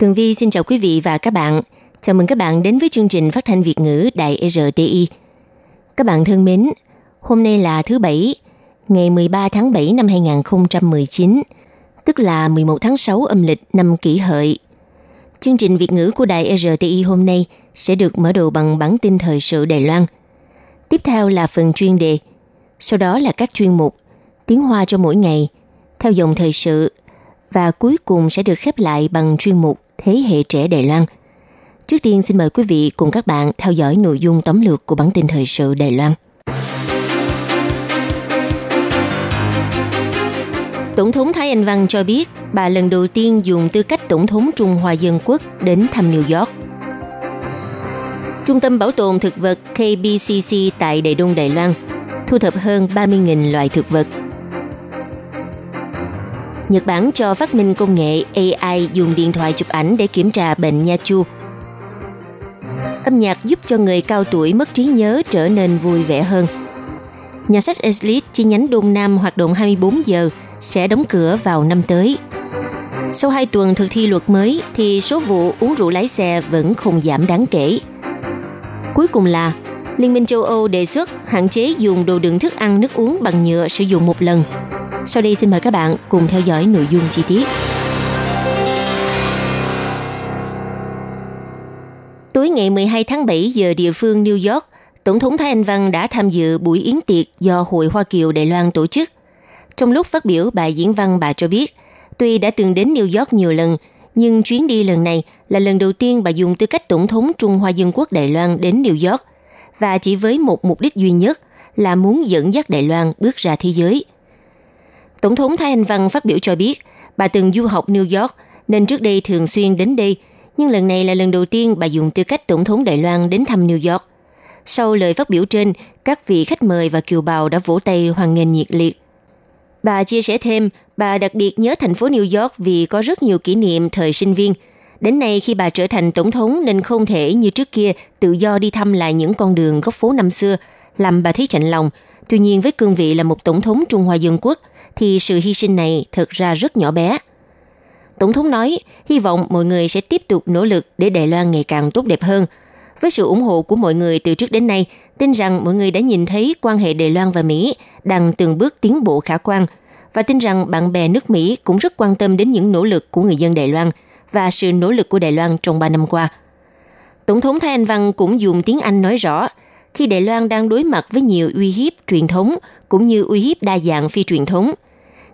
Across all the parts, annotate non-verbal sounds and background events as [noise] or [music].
Tường Vi xin chào quý vị và các bạn. Chào mừng các bạn đến với chương trình phát thanh Việt ngữ Đài RTI. Các bạn thân mến, hôm nay là thứ Bảy, ngày 13 tháng 7 năm 2019, tức là 11 tháng 6 âm lịch năm kỷ hợi. Chương trình Việt ngữ của Đài RTI hôm nay sẽ được mở đầu bằng bản tin thời sự Đài Loan. Tiếp theo là phần chuyên đề, sau đó là các chuyên mục, tiếng hoa cho mỗi ngày, theo dòng thời sự, và cuối cùng sẽ được khép lại bằng chuyên mục Thế hệ trẻ Đài Loan. Trước tiên, xin mời quý vị cùng các bạn theo dõi nội dung tóm lược của bản tin thời sự Đài Loan. Tổng thống Thái Anh Văn cho biết bà lần đầu tiên dùng tư cách Tổng thống Trung Hoa Dân Quốc đến thăm New York. Trung tâm Bảo tồn Thực vật KBCC tại Đài Đông Đài Loan thu thập hơn 30.000 loại thực vật. Nhật Bản cho phát minh công nghệ AI dùng điện thoại chụp ảnh để kiểm tra bệnh nha chu. Âm nhạc giúp cho người cao tuổi mất trí nhớ trở nên vui vẻ hơn. Nhà sách Eslit chi nhánh Đông Nam hoạt động 24 giờ sẽ đóng cửa vào năm tới. Sau 2 tuần thực thi luật mới thì số vụ uống rượu lái xe vẫn không giảm đáng kể. Cuối cùng là, Liên minh châu Âu đề xuất hạn chế dùng đồ đựng thức ăn nước uống bằng nhựa sử dụng một lần. Sau đây xin mời các bạn cùng theo dõi nội dung chi tiết. Tối ngày 12 tháng 7 giờ địa phương New York, Tổng thống Thái Anh Văn đã tham dự buổi yến tiệc do Hội Hoa Kiều Đài Loan tổ chức. Trong lúc phát biểu bài diễn văn bà cho biết, tuy đã từng đến New York nhiều lần, nhưng chuyến đi lần này là lần đầu tiên bà dùng tư cách Tổng thống Trung Hoa Dân Quốc Đài Loan đến New York và chỉ với một mục đích duy nhất là muốn dẫn dắt Đài Loan bước ra thế giới. Tổng thống Thái Anh Văn phát biểu cho biết, bà từng du học New York nên trước đây thường xuyên đến đây, nhưng lần này là lần đầu tiên bà dùng tư cách Tổng thống Đài Loan đến thăm New York. Sau lời phát biểu trên, các vị khách mời và kiều bào đã vỗ tay hoan nghênh nhiệt liệt. Bà chia sẻ thêm, bà đặc biệt nhớ thành phố New York vì có rất nhiều kỷ niệm thời sinh viên. Đến nay khi bà trở thành tổng thống nên không thể như trước kia tự do đi thăm lại những con đường góc phố năm xưa, làm bà thấy chạnh lòng. Tuy nhiên với cương vị là một tổng thống Trung Hoa Dân Quốc thì sự hy sinh này thật ra rất nhỏ bé. Tổng thống nói, hy vọng mọi người sẽ tiếp tục nỗ lực để Đài Loan ngày càng tốt đẹp hơn. Với sự ủng hộ của mọi người từ trước đến nay, tin rằng mọi người đã nhìn thấy quan hệ Đài Loan và Mỹ đang từng bước tiến bộ khả quan và tin rằng bạn bè nước Mỹ cũng rất quan tâm đến những nỗ lực của người dân Đài Loan và sự nỗ lực của Đài Loan trong 3 năm qua. Tổng thống Thái Anh Văn cũng dùng tiếng Anh nói rõ, khi Đài Loan đang đối mặt với nhiều uy hiếp truyền thống cũng như uy hiếp đa dạng phi truyền thống,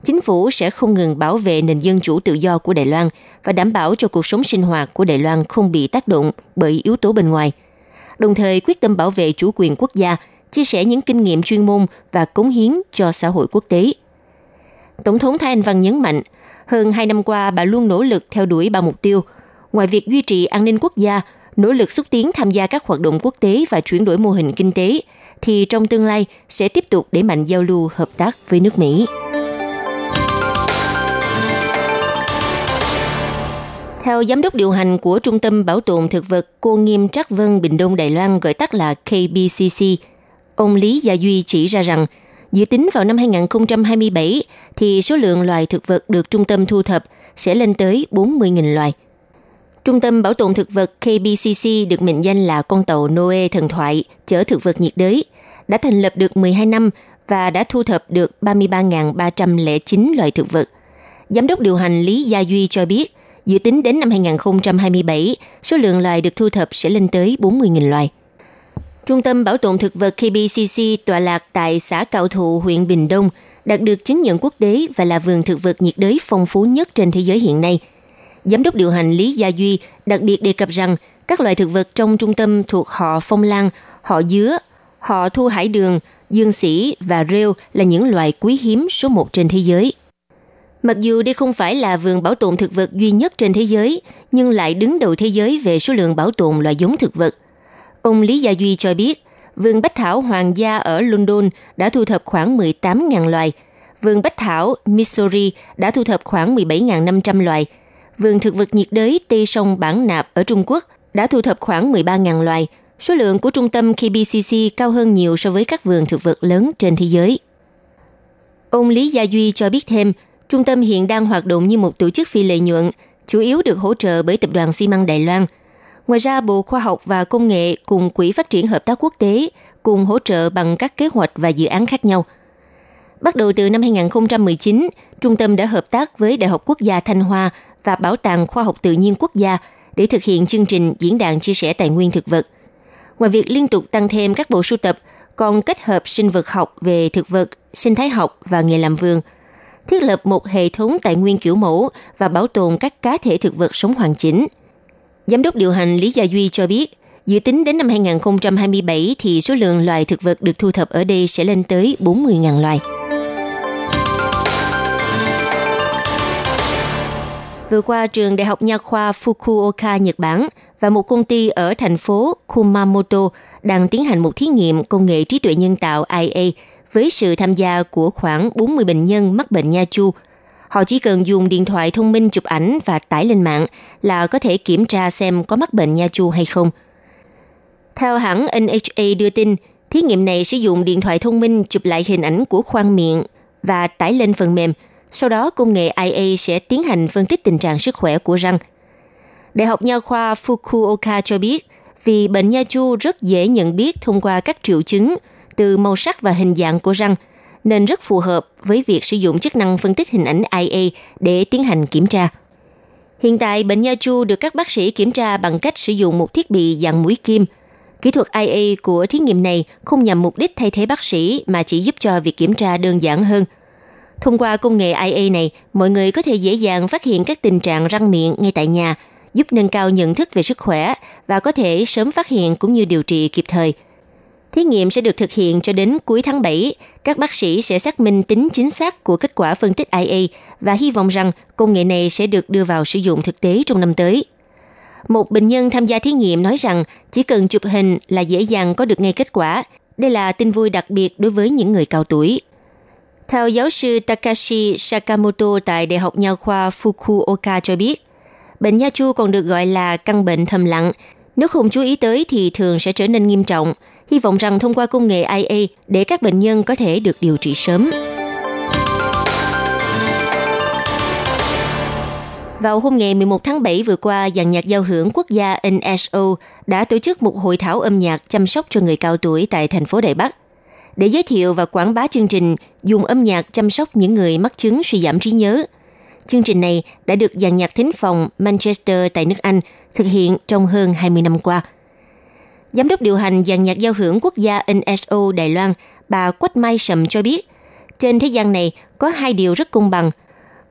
chính phủ sẽ không ngừng bảo vệ nền dân chủ tự do của Đài Loan và đảm bảo cho cuộc sống sinh hoạt của Đài Loan không bị tác động bởi yếu tố bên ngoài. Đồng thời quyết tâm bảo vệ chủ quyền quốc gia, chia sẻ những kinh nghiệm chuyên môn và cống hiến cho xã hội quốc tế. Tổng thống Thái Anh Văn nhấn mạnh, hơn hai năm qua bà luôn nỗ lực theo đuổi ba mục tiêu. Ngoài việc duy trì an ninh quốc gia, nỗ lực xúc tiến tham gia các hoạt động quốc tế và chuyển đổi mô hình kinh tế, thì trong tương lai sẽ tiếp tục đẩy mạnh giao lưu hợp tác với nước Mỹ. Theo giám đốc điều hành của Trung tâm Bảo tồn Thực vật Cô Nghiêm Trắc Vân Bình Đông Đài Loan gọi tắt là KBCC, ông Lý Gia Duy chỉ ra rằng dự tính vào năm 2027 thì số lượng loài thực vật được trung tâm thu thập sẽ lên tới 40.000 loài. Trung tâm Bảo tồn Thực vật KBCC được mệnh danh là con tàu Noe thần thoại chở thực vật nhiệt đới, đã thành lập được 12 năm và đã thu thập được 33.309 loài thực vật. Giám đốc điều hành Lý Gia Duy cho biết, dự tính đến năm 2027, số lượng loài được thu thập sẽ lên tới 40.000 loài. Trung tâm Bảo tồn Thực vật KBCC tọa lạc tại xã Cạo Thụ, huyện Bình Đông, đạt được chứng nhận quốc tế và là vườn thực vật nhiệt đới phong phú nhất trên thế giới hiện nay. Giám đốc điều hành Lý Gia Duy đặc biệt đề cập rằng các loại thực vật trong trung tâm thuộc họ phong lan, họ dứa, họ thu hải đường, dương sĩ và rêu là những loài quý hiếm số một trên thế giới. Mặc dù đây không phải là vườn bảo tồn thực vật duy nhất trên thế giới, nhưng lại đứng đầu thế giới về số lượng bảo tồn loài giống thực vật. Ông Lý Gia Duy cho biết, vườn bách thảo hoàng gia ở London đã thu thập khoảng 18.000 loài, vườn bách thảo Missouri đã thu thập khoảng 17.500 loài, vườn thực vật nhiệt đới Tây sông Bản Nạp ở Trung Quốc đã thu thập khoảng 13.000 loài. Số lượng của trung tâm KBCC cao hơn nhiều so với các vườn thực vật lớn trên thế giới. Ông Lý Gia Duy cho biết thêm, trung tâm hiện đang hoạt động như một tổ chức phi lợi nhuận, chủ yếu được hỗ trợ bởi Tập đoàn xi măng Đài Loan. Ngoài ra, Bộ Khoa học và Công nghệ cùng Quỹ Phát triển Hợp tác Quốc tế cùng hỗ trợ bằng các kế hoạch và dự án khác nhau. Bắt đầu từ năm 2019, trung tâm đã hợp tác với Đại học Quốc gia Thanh Hoa và Bảo tàng Khoa học Tự nhiên Quốc gia để thực hiện chương trình diễn đàn chia sẻ tài nguyên thực vật. Ngoài việc liên tục tăng thêm các bộ sưu tập, còn kết hợp sinh vật học về thực vật, sinh thái học và nghề làm vườn, thiết lập một hệ thống tài nguyên kiểu mẫu và bảo tồn các cá thể thực vật sống hoàn chỉnh. Giám đốc điều hành Lý Gia Duy cho biết, dự tính đến năm 2027 thì số lượng loài thực vật được thu thập ở đây sẽ lên tới 40.000 loài. Vừa qua, trường Đại học Nha khoa Fukuoka, Nhật Bản và một công ty ở thành phố Kumamoto đang tiến hành một thí nghiệm công nghệ trí tuệ nhân tạo IA với sự tham gia của khoảng 40 bệnh nhân mắc bệnh nha chu. Họ chỉ cần dùng điện thoại thông minh chụp ảnh và tải lên mạng là có thể kiểm tra xem có mắc bệnh nha chu hay không. Theo hãng NHA đưa tin, thí nghiệm này sử dụng điện thoại thông minh chụp lại hình ảnh của khoang miệng và tải lên phần mềm – sau đó, công nghệ IA sẽ tiến hành phân tích tình trạng sức khỏe của răng. Đại học Nha khoa Fukuoka cho biết, vì bệnh nha chu rất dễ nhận biết thông qua các triệu chứng từ màu sắc và hình dạng của răng, nên rất phù hợp với việc sử dụng chức năng phân tích hình ảnh IA để tiến hành kiểm tra. Hiện tại, bệnh nha chu được các bác sĩ kiểm tra bằng cách sử dụng một thiết bị dạng mũi kim. Kỹ thuật IA của thí nghiệm này không nhằm mục đích thay thế bác sĩ mà chỉ giúp cho việc kiểm tra đơn giản hơn – Thông qua công nghệ IA này, mọi người có thể dễ dàng phát hiện các tình trạng răng miệng ngay tại nhà, giúp nâng cao nhận thức về sức khỏe và có thể sớm phát hiện cũng như điều trị kịp thời. Thí nghiệm sẽ được thực hiện cho đến cuối tháng 7. Các bác sĩ sẽ xác minh tính chính xác của kết quả phân tích IA và hy vọng rằng công nghệ này sẽ được đưa vào sử dụng thực tế trong năm tới. Một bệnh nhân tham gia thí nghiệm nói rằng chỉ cần chụp hình là dễ dàng có được ngay kết quả. Đây là tin vui đặc biệt đối với những người cao tuổi. Theo giáo sư Takashi Sakamoto tại Đại học Nha khoa Fukuoka cho biết, bệnh nha chu còn được gọi là căn bệnh thầm lặng. Nếu không chú ý tới thì thường sẽ trở nên nghiêm trọng. Hy vọng rằng thông qua công nghệ IA để các bệnh nhân có thể được điều trị sớm. Vào hôm ngày 11 tháng 7 vừa qua, dàn nhạc giao hưởng quốc gia NSO đã tổ chức một hội thảo âm nhạc chăm sóc cho người cao tuổi tại thành phố Đài Bắc để giới thiệu và quảng bá chương trình dùng âm nhạc chăm sóc những người mắc chứng suy giảm trí nhớ. Chương trình này đã được dàn nhạc thính phòng Manchester tại nước Anh thực hiện trong hơn 20 năm qua. Giám đốc điều hành dàn nhạc giao hưởng quốc gia NSO Đài Loan, bà Quách Mai Sầm cho biết, trên thế gian này có hai điều rất công bằng.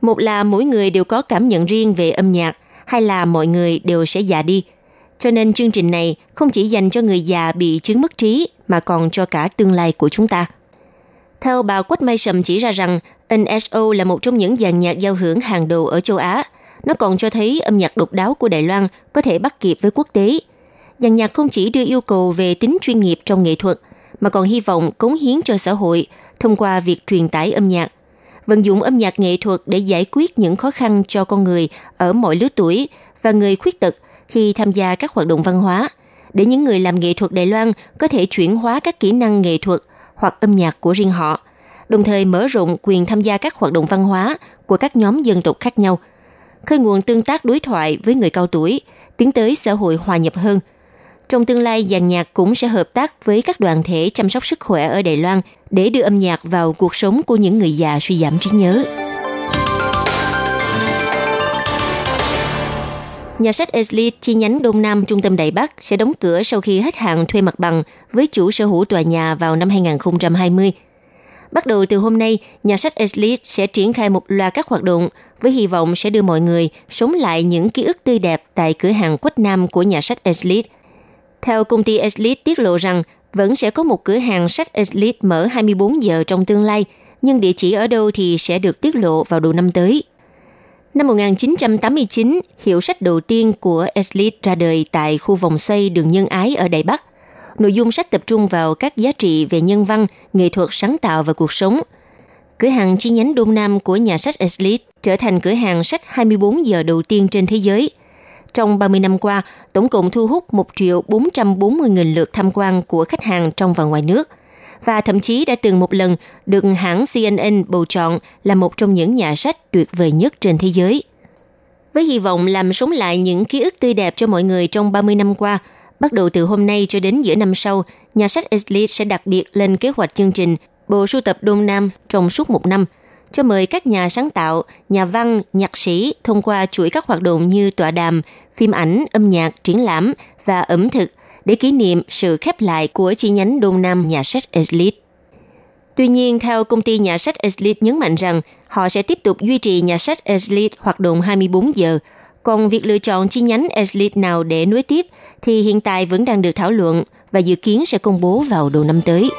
Một là mỗi người đều có cảm nhận riêng về âm nhạc, hay là mọi người đều sẽ già đi – cho nên chương trình này không chỉ dành cho người già bị chứng mất trí mà còn cho cả tương lai của chúng ta. Theo bà Quách Mai Sầm chỉ ra rằng NSO là một trong những dàn nhạc giao hưởng hàng đầu ở châu Á. Nó còn cho thấy âm nhạc độc đáo của Đài Loan có thể bắt kịp với quốc tế. Dàn nhạc không chỉ đưa yêu cầu về tính chuyên nghiệp trong nghệ thuật, mà còn hy vọng cống hiến cho xã hội thông qua việc truyền tải âm nhạc. Vận dụng âm nhạc nghệ thuật để giải quyết những khó khăn cho con người ở mọi lứa tuổi và người khuyết tật khi tham gia các hoạt động văn hóa, để những người làm nghệ thuật Đài Loan có thể chuyển hóa các kỹ năng nghệ thuật hoặc âm nhạc của riêng họ, đồng thời mở rộng quyền tham gia các hoạt động văn hóa của các nhóm dân tộc khác nhau, khơi nguồn tương tác đối thoại với người cao tuổi, tiến tới xã hội hòa nhập hơn. Trong tương lai, dàn nhạc cũng sẽ hợp tác với các đoàn thể chăm sóc sức khỏe ở Đài Loan để đưa âm nhạc vào cuộc sống của những người già suy giảm trí nhớ. Nhà sách Esli chi nhánh Đông Nam Trung tâm Đại Bắc sẽ đóng cửa sau khi hết hạn thuê mặt bằng với chủ sở hữu tòa nhà vào năm 2020. Bắt đầu từ hôm nay, nhà sách Esli sẽ triển khai một loạt các hoạt động với hy vọng sẽ đưa mọi người sống lại những ký ức tươi đẹp tại cửa hàng Quách Nam của nhà sách Esli. Theo công ty Esli tiết lộ rằng vẫn sẽ có một cửa hàng sách Esli mở 24 giờ trong tương lai, nhưng địa chỉ ở đâu thì sẽ được tiết lộ vào đầu năm tới. Năm 1989, hiệu sách đầu tiên của Eslit ra đời tại khu vòng xoay đường Nhân Ái ở Đài Bắc. Nội dung sách tập trung vào các giá trị về nhân văn, nghệ thuật sáng tạo và cuộc sống. Cửa hàng chi nhánh Đông Nam của nhà sách Eslit trở thành cửa hàng sách 24 giờ đầu tiên trên thế giới. Trong 30 năm qua, tổng cộng thu hút 1 triệu 440 nghìn lượt tham quan của khách hàng trong và ngoài nước – và thậm chí đã từng một lần được hãng CNN bầu chọn là một trong những nhà sách tuyệt vời nhất trên thế giới. Với hy vọng làm sống lại những ký ức tươi đẹp cho mọi người trong 30 năm qua, bắt đầu từ hôm nay cho đến giữa năm sau, nhà sách Eslit sẽ đặc biệt lên kế hoạch chương trình Bộ sưu tập Đông Nam trong suốt một năm, cho mời các nhà sáng tạo, nhà văn, nhạc sĩ thông qua chuỗi các hoạt động như tọa đàm, phim ảnh, âm nhạc, triển lãm và ẩm thực – để kỷ niệm sự khép lại của chi nhánh Đông Nam nhà sách Eslit. Tuy nhiên, theo công ty nhà sách Eslit nhấn mạnh rằng họ sẽ tiếp tục duy trì nhà sách Eslit hoạt động 24 giờ, còn việc lựa chọn chi nhánh Eslit nào để nối tiếp thì hiện tại vẫn đang được thảo luận và dự kiến sẽ công bố vào đầu năm tới.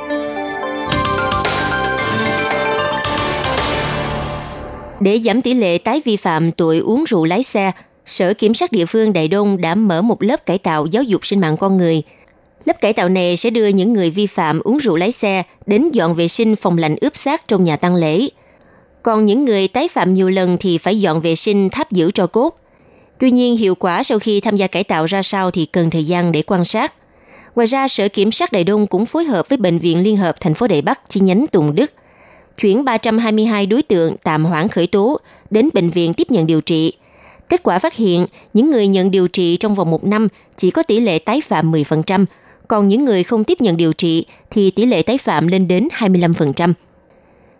Để giảm tỷ lệ tái vi phạm tội uống rượu lái xe, Sở Kiểm sát địa phương Đại Đông đã mở một lớp cải tạo giáo dục sinh mạng con người. Lớp cải tạo này sẽ đưa những người vi phạm uống rượu lái xe đến dọn vệ sinh phòng lạnh ướp xác trong nhà tăng lễ. Còn những người tái phạm nhiều lần thì phải dọn vệ sinh tháp giữ cho cốt. Tuy nhiên, hiệu quả sau khi tham gia cải tạo ra sao thì cần thời gian để quan sát. Ngoài ra, Sở Kiểm sát Đại Đông cũng phối hợp với Bệnh viện Liên hợp thành phố Đại Bắc chi nhánh Tùng Đức, chuyển 322 đối tượng tạm hoãn khởi tố đến bệnh viện tiếp nhận điều trị – Kết quả phát hiện, những người nhận điều trị trong vòng một năm chỉ có tỷ lệ tái phạm 10%, còn những người không tiếp nhận điều trị thì tỷ lệ tái phạm lên đến 25%.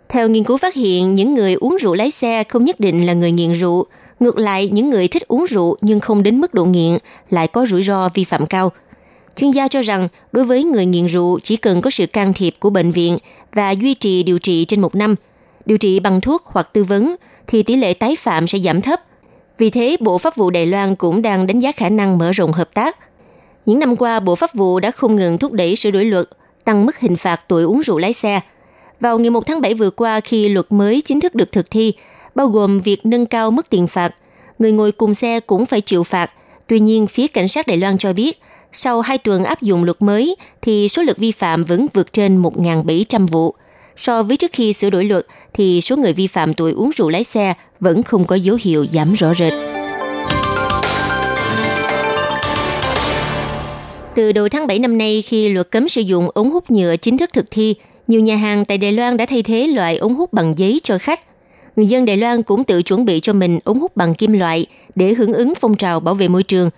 Theo nghiên cứu phát hiện, những người uống rượu lái xe không nhất định là người nghiện rượu. Ngược lại, những người thích uống rượu nhưng không đến mức độ nghiện lại có rủi ro vi phạm cao. Chuyên gia cho rằng, đối với người nghiện rượu chỉ cần có sự can thiệp của bệnh viện và duy trì điều trị trên một năm, điều trị bằng thuốc hoặc tư vấn, thì tỷ lệ tái phạm sẽ giảm thấp vì thế, Bộ Pháp vụ Đài Loan cũng đang đánh giá khả năng mở rộng hợp tác. Những năm qua, Bộ Pháp vụ đã không ngừng thúc đẩy sửa đổi luật, tăng mức hình phạt tuổi uống rượu lái xe. Vào ngày 1 tháng 7 vừa qua, khi luật mới chính thức được thực thi, bao gồm việc nâng cao mức tiền phạt, người ngồi cùng xe cũng phải chịu phạt. Tuy nhiên, phía cảnh sát Đài Loan cho biết, sau hai tuần áp dụng luật mới, thì số lượt vi phạm vẫn vượt trên 1.700 vụ – So với trước khi sửa đổi luật thì số người vi phạm tuổi uống rượu lái xe vẫn không có dấu hiệu giảm rõ rệt. Từ đầu tháng 7 năm nay, khi luật cấm sử dụng ống hút nhựa chính thức thực thi, nhiều nhà hàng tại Đài Loan đã thay thế loại ống hút bằng giấy cho khách. Người dân Đài Loan cũng tự chuẩn bị cho mình ống hút bằng kim loại để hưởng ứng phong trào bảo vệ môi trường.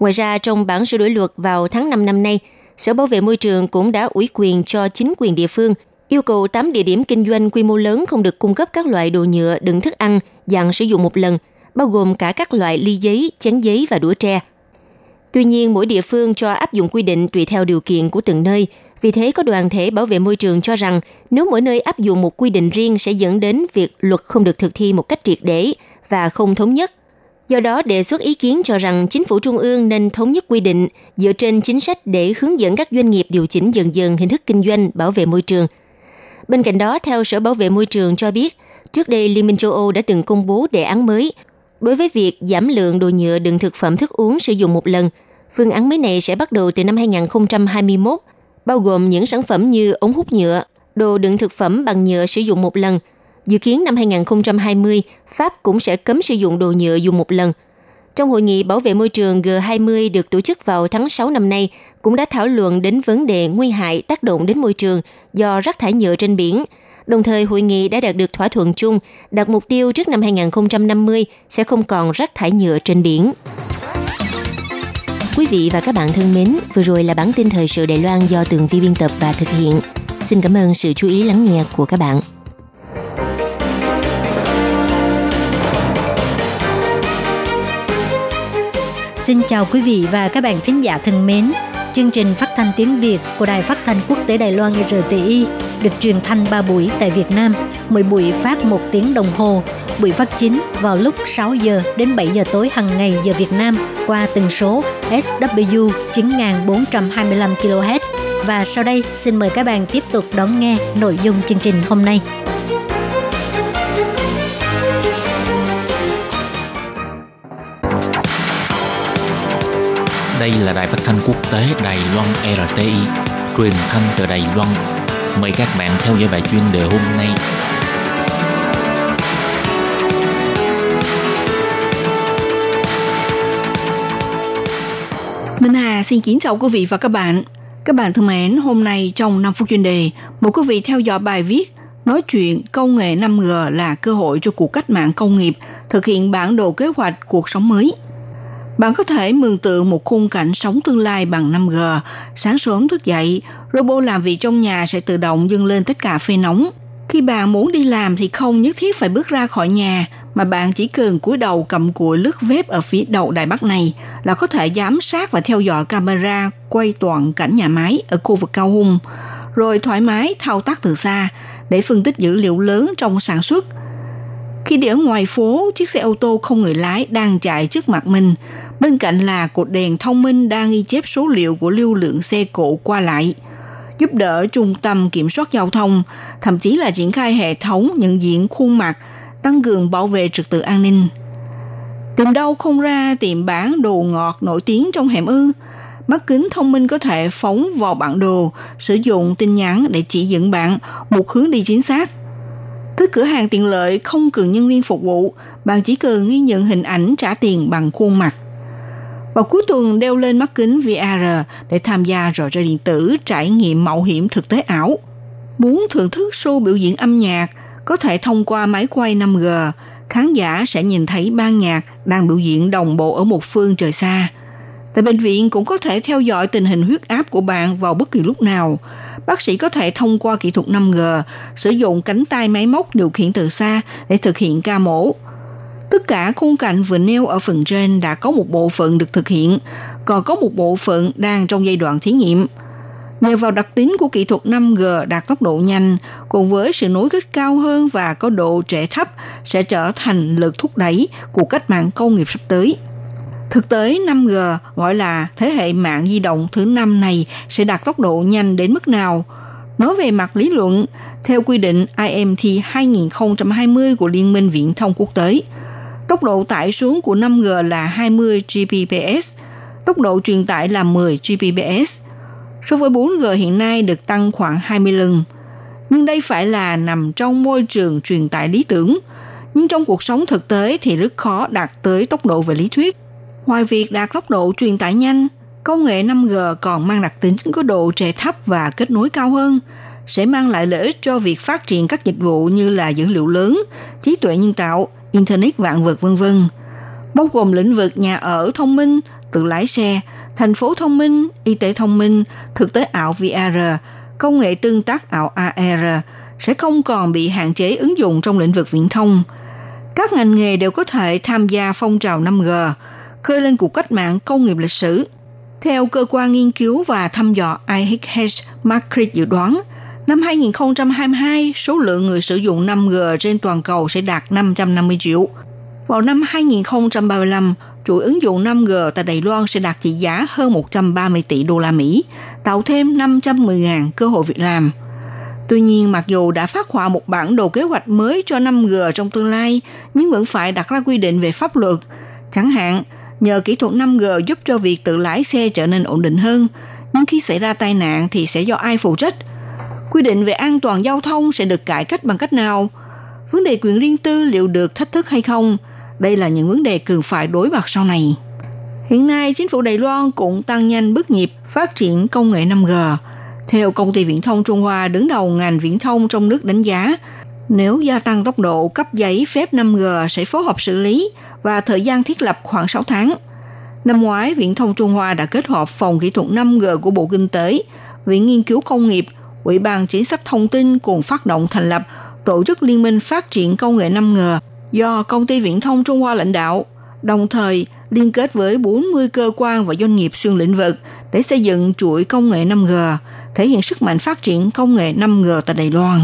Ngoài ra, trong bản sửa đổi luật vào tháng 5 năm nay, Sở Bảo vệ Môi trường cũng đã ủy quyền cho chính quyền địa phương yêu cầu 8 địa điểm kinh doanh quy mô lớn không được cung cấp các loại đồ nhựa đựng thức ăn dạng sử dụng một lần, bao gồm cả các loại ly giấy, chén giấy và đũa tre. Tuy nhiên, mỗi địa phương cho áp dụng quy định tùy theo điều kiện của từng nơi. Vì thế, có đoàn thể bảo vệ môi trường cho rằng nếu mỗi nơi áp dụng một quy định riêng sẽ dẫn đến việc luật không được thực thi một cách triệt để và không thống nhất. Do đó, đề xuất ý kiến cho rằng chính phủ trung ương nên thống nhất quy định dựa trên chính sách để hướng dẫn các doanh nghiệp điều chỉnh dần dần hình thức kinh doanh bảo vệ môi trường – Bên cạnh đó, theo Sở Bảo vệ Môi trường cho biết, trước đây Liên minh châu Âu đã từng công bố đề án mới đối với việc giảm lượng đồ nhựa đựng thực phẩm thức uống sử dụng một lần. Phương án mới này sẽ bắt đầu từ năm 2021, bao gồm những sản phẩm như ống hút nhựa, đồ đựng thực phẩm bằng nhựa sử dụng một lần. Dự kiến năm 2020, Pháp cũng sẽ cấm sử dụng đồ nhựa dùng một lần – trong hội nghị bảo vệ môi trường G20 được tổ chức vào tháng 6 năm nay, cũng đã thảo luận đến vấn đề nguy hại tác động đến môi trường do rác thải nhựa trên biển. Đồng thời, hội nghị đã đạt được thỏa thuận chung, đặt mục tiêu trước năm 2050 sẽ không còn rác thải nhựa trên biển. Quý vị và các bạn thân mến, vừa rồi là bản tin thời sự Đài Loan do Tường Vi biên tập và thực hiện. Xin cảm ơn sự chú ý lắng nghe của các bạn. Xin chào quý vị và các bạn thính giả thân mến. Chương trình phát thanh tiếng Việt của Đài Phát thanh Quốc tế Đài Loan RTI được truyền thanh 3 buổi tại Việt Nam, mỗi buổi phát 1 tiếng đồng hồ. Buổi phát chính vào lúc 6 giờ đến 7 giờ tối hàng ngày giờ Việt Nam qua tần số SW 9425 kHz. Và sau đây xin mời các bạn tiếp tục đón nghe nội dung chương trình hôm nay. Đây là đài phát thanh quốc tế Đài Loan RTI, truyền thanh từ Đài Loan. Mời các bạn theo dõi bài chuyên đề hôm nay. Minh Hà xin kính chào quý vị và các bạn. Các bạn thân mến, hôm nay trong 5 phút chuyên đề, mời quý vị theo dõi bài viết nói chuyện công nghệ 5G là cơ hội cho cuộc cách mạng công nghiệp, thực hiện bản đồ kế hoạch cuộc sống mới. Bạn có thể mường tượng một khung cảnh sống tương lai bằng 5G. Sáng sớm thức dậy, robot làm việc trong nhà sẽ tự động dâng lên tất cả phê nóng. Khi bạn muốn đi làm thì không nhất thiết phải bước ra khỏi nhà, mà bạn chỉ cần cúi đầu cầm cùi lướt web ở phía đầu đài bắc này là có thể giám sát và theo dõi camera quay toàn cảnh nhà máy ở khu vực cao hung, rồi thoải mái thao tác từ xa để phân tích dữ liệu lớn trong sản xuất. Khi đi ở ngoài phố, chiếc xe ô tô không người lái đang chạy trước mặt mình, bên cạnh là cột đèn thông minh đang ghi chép số liệu của lưu lượng xe cộ qua lại – giúp đỡ trung tâm kiểm soát giao thông, thậm chí là triển khai hệ thống nhận diện khuôn mặt, tăng cường bảo vệ trật tự an ninh. Tìm đâu không ra tiệm bán đồ ngọt nổi tiếng trong hẻm ư? Mắt kính thông minh có thể phóng vào bản đồ, sử dụng tin nhắn để chỉ dẫn bạn một hướng đi chính xác. Tới cửa hàng tiện lợi không cần nhân viên phục vụ, bạn chỉ cần ghi nhận hình ảnh trả tiền bằng khuôn mặt. vào cuối tuần đeo lên mắt kính VR để tham gia trò chơi điện tử trải nghiệm mạo hiểm thực tế ảo. Muốn thưởng thức show biểu diễn âm nhạc có thể thông qua máy quay 5G, khán giả sẽ nhìn thấy ban nhạc đang biểu diễn đồng bộ ở một phương trời xa. Tại bệnh viện cũng có thể theo dõi tình hình huyết áp của bạn vào bất kỳ lúc nào. Bác sĩ có thể thông qua kỹ thuật 5G sử dụng cánh tay máy móc điều khiển từ xa để thực hiện ca mổ. Tất cả khung cảnh vừa nêu ở phần trên đã có một bộ phận được thực hiện, còn có một bộ phận đang trong giai đoạn thí nghiệm. Nhờ vào đặc tính của kỹ thuật 5G đạt tốc độ nhanh, cùng với sự nối kết cao hơn và có độ trễ thấp sẽ trở thành lực thúc đẩy của cách mạng công nghiệp sắp tới. Thực tế 5G gọi là thế hệ mạng di động thứ năm này sẽ đạt tốc độ nhanh đến mức nào? Nói về mặt lý luận, theo quy định IMT 2020 của Liên minh Viễn thông Quốc tế – Tốc độ tải xuống của 5G là 20 Gbps, tốc độ truyền tải là 10 Gbps. So với 4G hiện nay được tăng khoảng 20 lần. Nhưng đây phải là nằm trong môi trường truyền tải lý tưởng. Nhưng trong cuộc sống thực tế thì rất khó đạt tới tốc độ về lý thuyết. Ngoài việc đạt tốc độ truyền tải nhanh, công nghệ 5G còn mang đặc tính có độ trễ thấp và kết nối cao hơn, sẽ mang lại lợi ích cho việc phát triển các dịch vụ như là dữ liệu lớn, trí tuệ nhân tạo, Internet vạn vật vân vân, bao gồm lĩnh vực nhà ở thông minh, tự lái xe, thành phố thông minh, y tế thông minh, thực tế ảo VR, công nghệ tương tác ảo AR sẽ không còn bị hạn chế ứng dụng trong lĩnh vực viễn thông. Các ngành nghề đều có thể tham gia phong trào 5G, khơi lên cuộc cách mạng công nghiệp lịch sử. Theo cơ quan nghiên cứu và thăm dò IHH Market dự đoán, Năm 2022, số lượng người sử dụng 5G trên toàn cầu sẽ đạt 550 triệu. Vào năm 2035, chuỗi ứng dụng 5G tại Đài Loan sẽ đạt trị giá hơn 130 tỷ đô la Mỹ, tạo thêm 510.000 cơ hội việc làm. Tuy nhiên, mặc dù đã phát họa một bản đồ kế hoạch mới cho 5G trong tương lai, nhưng vẫn phải đặt ra quy định về pháp luật. Chẳng hạn, nhờ kỹ thuật 5G giúp cho việc tự lái xe trở nên ổn định hơn, nhưng khi xảy ra tai nạn thì sẽ do ai phụ trách – quy định về an toàn giao thông sẽ được cải cách bằng cách nào? Vấn đề quyền riêng tư liệu được thách thức hay không? Đây là những vấn đề cần phải đối mặt sau này. Hiện nay, chính phủ Đài Loan cũng tăng nhanh bước nhịp phát triển công nghệ 5G. Theo công ty viễn thông Trung Hoa đứng đầu ngành viễn thông trong nước đánh giá, nếu gia tăng tốc độ cấp giấy phép 5G sẽ phối hợp xử lý và thời gian thiết lập khoảng 6 tháng. Năm ngoái, Viễn thông Trung Hoa đã kết hợp phòng kỹ thuật 5G của Bộ Kinh tế, Viện Nghiên cứu Công nghiệp Ủy ban Chính sách Thông tin cùng phát động thành lập Tổ chức Liên minh Phát triển Công nghệ 5G do Công ty Viễn thông Trung Hoa lãnh đạo, đồng thời liên kết với 40 cơ quan và doanh nghiệp xuyên lĩnh vực để xây dựng chuỗi công nghệ 5G, thể hiện sức mạnh phát triển công nghệ 5G tại Đài Loan.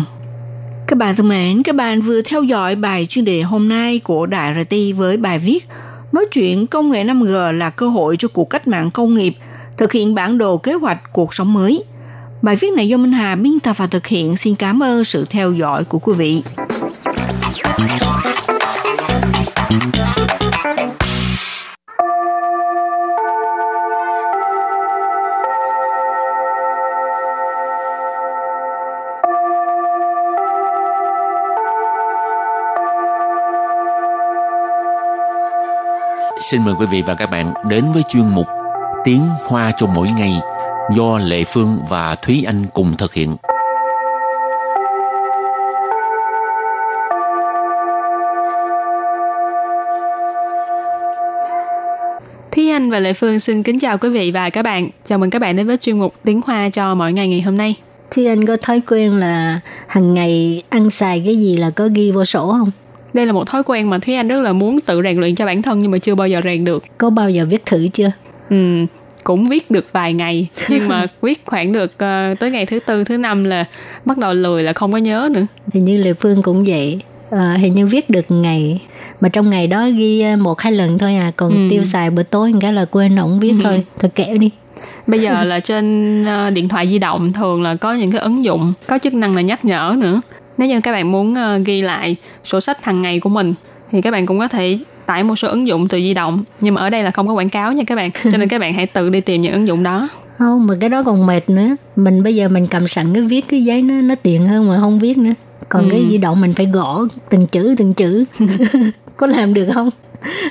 Các bạn thân mến, các bạn vừa theo dõi bài chuyên đề hôm nay của Đại RT với bài viết Nói chuyện công nghệ 5G là cơ hội cho cuộc cách mạng công nghiệp, thực hiện bản đồ kế hoạch cuộc sống mới – Bài viết này do Minh Hà biên tập và thực hiện. Xin cảm ơn sự theo dõi của quý vị. Xin mời quý vị và các bạn đến với chuyên mục Tiếng Hoa cho mỗi ngày do Lệ Phương và Thúy Anh cùng thực hiện. Thúy Anh và Lệ Phương xin kính chào quý vị và các bạn. Chào mừng các bạn đến với chuyên mục Tiếng Hoa cho mỗi ngày ngày hôm nay. Thúy Anh có thói quen là hàng ngày ăn xài cái gì là có ghi vô sổ không? Đây là một thói quen mà Thúy Anh rất là muốn tự rèn luyện cho bản thân nhưng mà chưa bao giờ rèn được. Có bao giờ viết thử chưa? Ừ, cũng viết được vài ngày [laughs] nhưng mà viết khoảng được uh, tới ngày thứ tư thứ năm là bắt đầu lười là không có nhớ nữa. Thì như Lệ Phương cũng vậy. À, hình như viết được ngày mà trong ngày đó ghi ờ, một hai lần thôi à còn ừ. tiêu xài bữa tối cái là quên ổng viết ừ. thôi thôi kẹo đi bây giờ là [laughs] trên điện thoại di động thường là có những cái ứng dụng có chức năng là nhắc nhở nữa nếu như các bạn muốn uh, ghi lại sổ sách hàng ngày của mình thì các bạn cũng có thể tải một số ứng dụng từ di động. Nhưng mà ở đây là không có quảng cáo nha các bạn cho nên các bạn hãy tự đi tìm những ứng dụng đó. [laughs] Không mà cái đó còn mệt nữa. Mình bây giờ mình cầm sẵn cái viết cái giấy nó nó tiện hơn mà không viết nữa. Còn ừ. cái di động mình phải gõ từng chữ từng chữ. [laughs] [laughs] Có làm được không?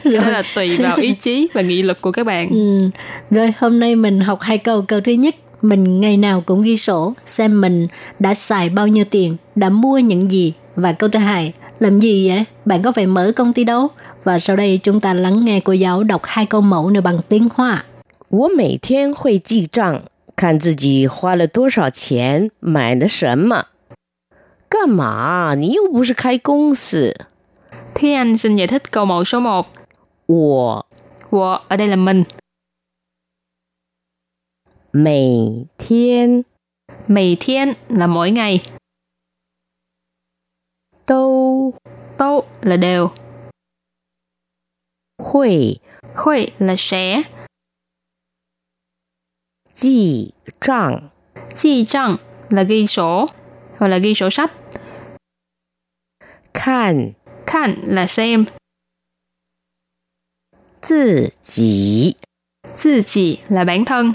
Rồi. Đó là tùy vào ý chí và nghị lực của các bạn. Ừ. rồi hôm nay mình học hai câu câu thứ nhất mình ngày nào cũng ghi sổ xem mình đã xài bao nhiêu tiền đã mua những gì và câu thứ hai làm gì vậy bạn có phải mở công ty đâu và sau đây chúng ta lắng nghe cô giáo đọc hai câu mẫu này bằng tiếng Hoa 我每天会记账，看自己花了多少钱，买了什么。干嘛？你又不是开公司。Thúy Anh xin giải thích câu mẫu số 1. 我我 ở đây là mình. 每天每天 là mỗi ngày. 都 都 là đều. 会会 là sẽ. 记账记账 là ghi sổ hoặc là ghi sổ sách. 看 看là xem. 自己自己 là bản thân.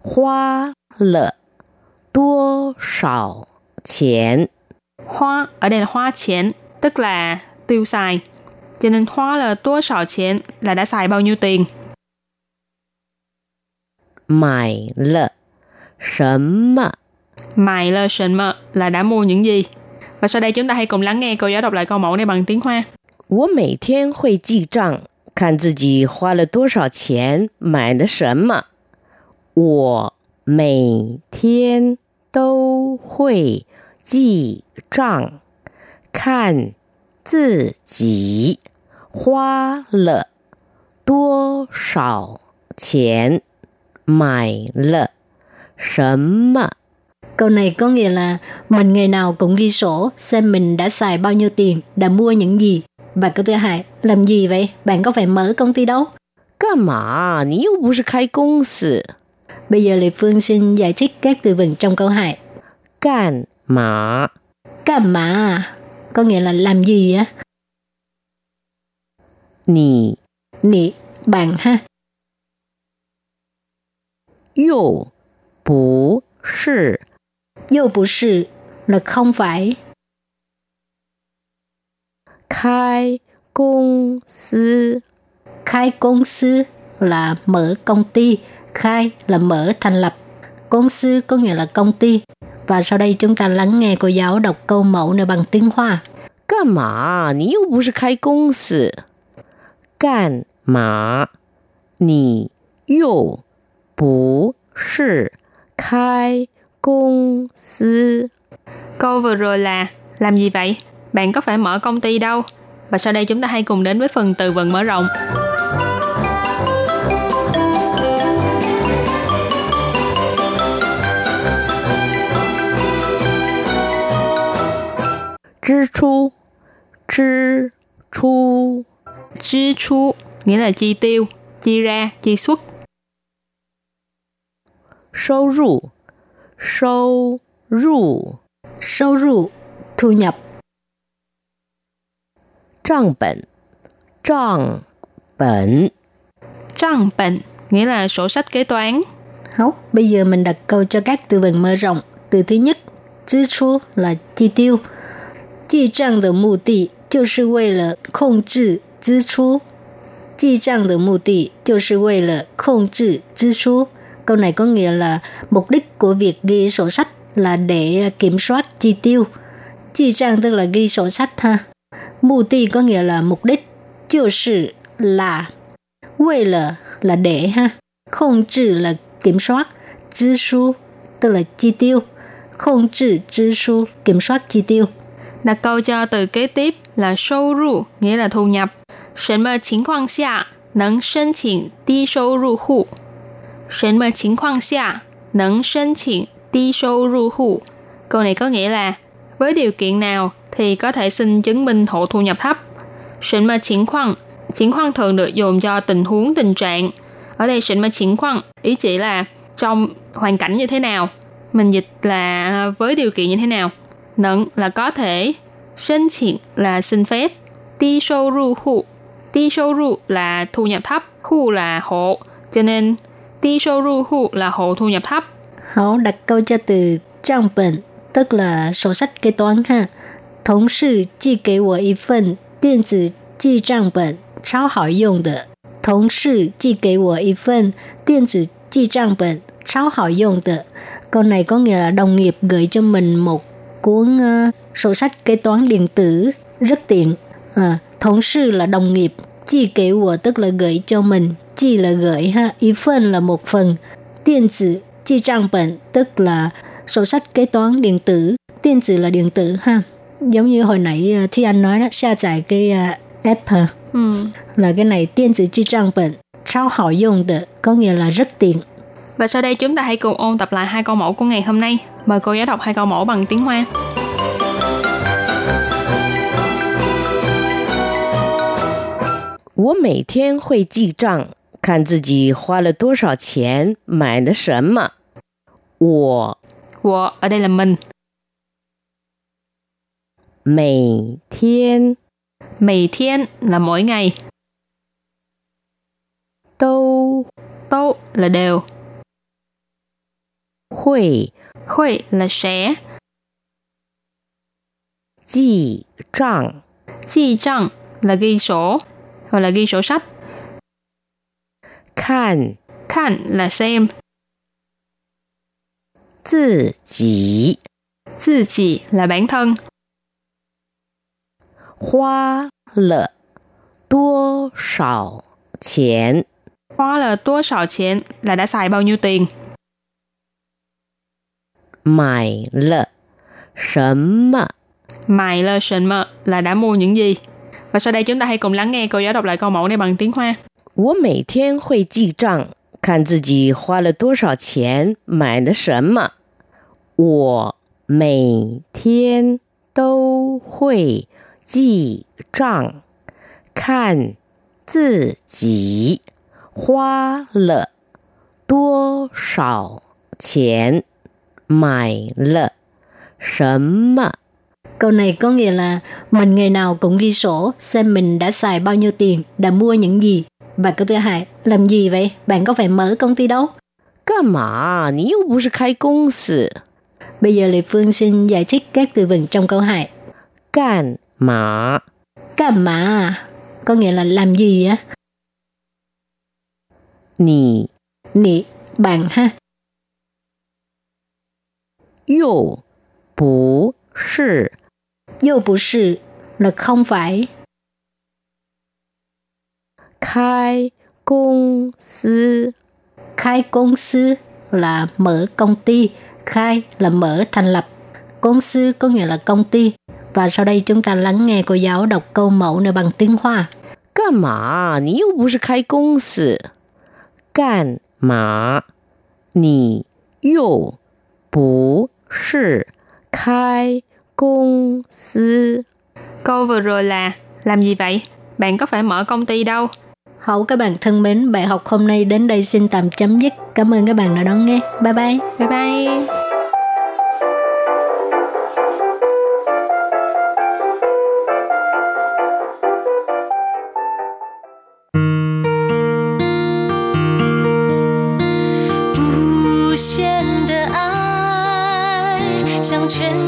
花了多少钱？ Hoa ở đây là hoa钱, tức là tiêu xài. Cho nên hoa là多少钱 là đã xài bao nhiêu tiền. 买了什么？ Mày là 什么 là đã mua những gì. Và sau đây chúng ta hãy cùng lắng nghe cô giáo đọc lại câu mẫu này bằng tiếng Hoa. 我每天会记账，看自己花了多少钱，买了什么。 我每天都会记账，看自己花了多少钱，买了什么。 Câu này có nghĩa là mình ngày nào cũng ghi sổ xem mình đã xài bao nhiêu tiền, đã mua những gì. Và câu thứ hai, làm gì vậy? Bạn có phải mở công ty đâu? 干嘛？你又不是开公司。 Bây giờ Lê Phương xin giải thích các từ vựng trong câu hỏi. Cản mà. Cản mà. Có nghĩa là làm gì á? Nì. Nì. Bạn ha. Yô. Bú. Sì. Yô bú sì là không phải. Khai công sư. Khai công sư là mở công ty khai là mở thành lập công sư có nghĩa là công ty và sau đây chúng ta lắng nghe cô giáo đọc câu mẫu này bằng tiếng hoa Càn mà, nì yô bù shì khai công sư. Càn mà, nì yô bù shì khai công sư. Câu vừa rồi là làm gì vậy? Bạn có phải mở công ty đâu? Và sau đây chúng ta hãy cùng đến với phần từ vựng mở rộng. 支出，支出， Chi chu nghĩa là chi tiêu, chi ra, chi xuất. 收入，收入， Sâu rụ, thu nhập. 账本，账本， Trang bệnh nghĩa là sổ sách kế toán. Hóc, bây giờ mình đặt câu cho các từ vựng mở rộng. Từ thứ nhất,支出 là chi tiêu. 记账的目的就是为了控制 支出。记账的目的就是为了控制支出。Câu này có nghĩa là mục đích của việc ghi sổ sách là để kiểm soát chi tiêu. Chi trang tức là ghi sổ sách ha. Mục đích có nghĩa là mục đích. 就是là 为了 là để ha. Không trừ là kiểm soát.支出 tức là chi tiêu. Không trừ 支出 kiểm soát chi tiêu. Đặt câu cho từ kế tiếp là 收入 nghĩa là thu nhập. 什么情况下能申请低收入户？什么情况下能申请低收入户？Câu này có nghĩa là với điều kiện nào thì có thể xin chứng minh hộ thu nhập thấp. 什么情况 情况thường được dùng cho tình huống, tình trạng. Ở đây 什么情况 ý chỉ là trong hoàn cảnh như thế nào. Mình dịch là với điều kiện như thế nào. Nận là có thể, xin 请 là xin phép, đi sâu ru hụ. Đi sâu ru là thu nhập thấp, hụ là hộ. Cho nên đi sâu ru hụ là hộ thu nhập thấp. Hảo đặt câu cho từ trang bẩn, tức là sổ sách kế toán ha. Thống sự 寄给我一份电子记账本，超好用的。同事寄给我一份电子记账本，超好用的。Câu này có nghĩa là đồng nghiệp gửi cho mình một cuốn uh, sổ sách kế toán điện tử rất tiện. À, thống sư là đồng nghiệp, chi kế của tức là gửi cho mình, chi là gửi ha, ý phần là một phần. Điện tử chi trang bệnh tức là sổ sách kế toán điện tử, điện tử là điện tử ha. Giống như hồi nãy uh, Thi Anh nói đó, xa tải cái uh, app ha. Ừ. là cái này điện tử chi trang bệnh, sao họ dùng được, có nghĩa là rất tiện. Và sau đây chúng ta hãy cùng ôn tập lại hai câu mẫu của ngày hôm nay. Mời cô giáo đọc hai câu mẫu bằng tiếng Hoa. 我每天会记账，看自己花了多少钱，买了什么。我 Wo ở đây là mình. 每天 Mì thiên là mỗi ngày. 都 Tô là đều. Hội Hội là sẽ Chi trạng Chi trạng là ghi sổ Hoặc là ghi sổ sách Khan Khan là xem. Tự chỉ. Tự chỉ là bản thân. Hoa lợ. Đô sảo tiền Hoa là đô sảo tiền là đã xài bao nhiêu tiền? 买了什么。 Mày là sần mờ là đã mua những gì. Và sau đây chúng ta hãy cùng lắng nghe cô giáo đọc lại câu mẫu này bằng tiếng Hoa. 我每天会记账，看自己花了多少钱，买了什么。我每天都会记账，看自己花了多少钱， 买了什么。 Câu này có nghĩa là mình ngày nào cũng ghi sổ xem mình đã xài bao nhiêu tiền, đã mua những gì. Và câu thứ hai, làm gì vậy? Bạn có phải mở công ty đâu? 干嘛？你又不是开公司， Bây giờ Lê Phương xin giải thích các từ vựng trong câu 2. 干嘛？ Cả mà có nghĩa là làm gì á? 你 Nị, bạn ha. 又不是 Dô bù sự là không phải. 开公司， Khai công sư là mở công ty. Khai là mở thành lập. Công sư có nghĩa là công ty. Và sau đây chúng ta lắng nghe cô giáo đọc câu mẫu này bằng tiếng Hoa. 干嘛？你又不是开公司，干嘛？你又不 sở, khai công công 司. Câu vừa rồi là làm gì vậy? Bạn có phải mở công ty đâu? Hậu các bạn thân mến, bài học hôm nay đến đây xin tạm chấm dứt. Cảm ơn các bạn đã đón nghe. Bye bye. Bye bye.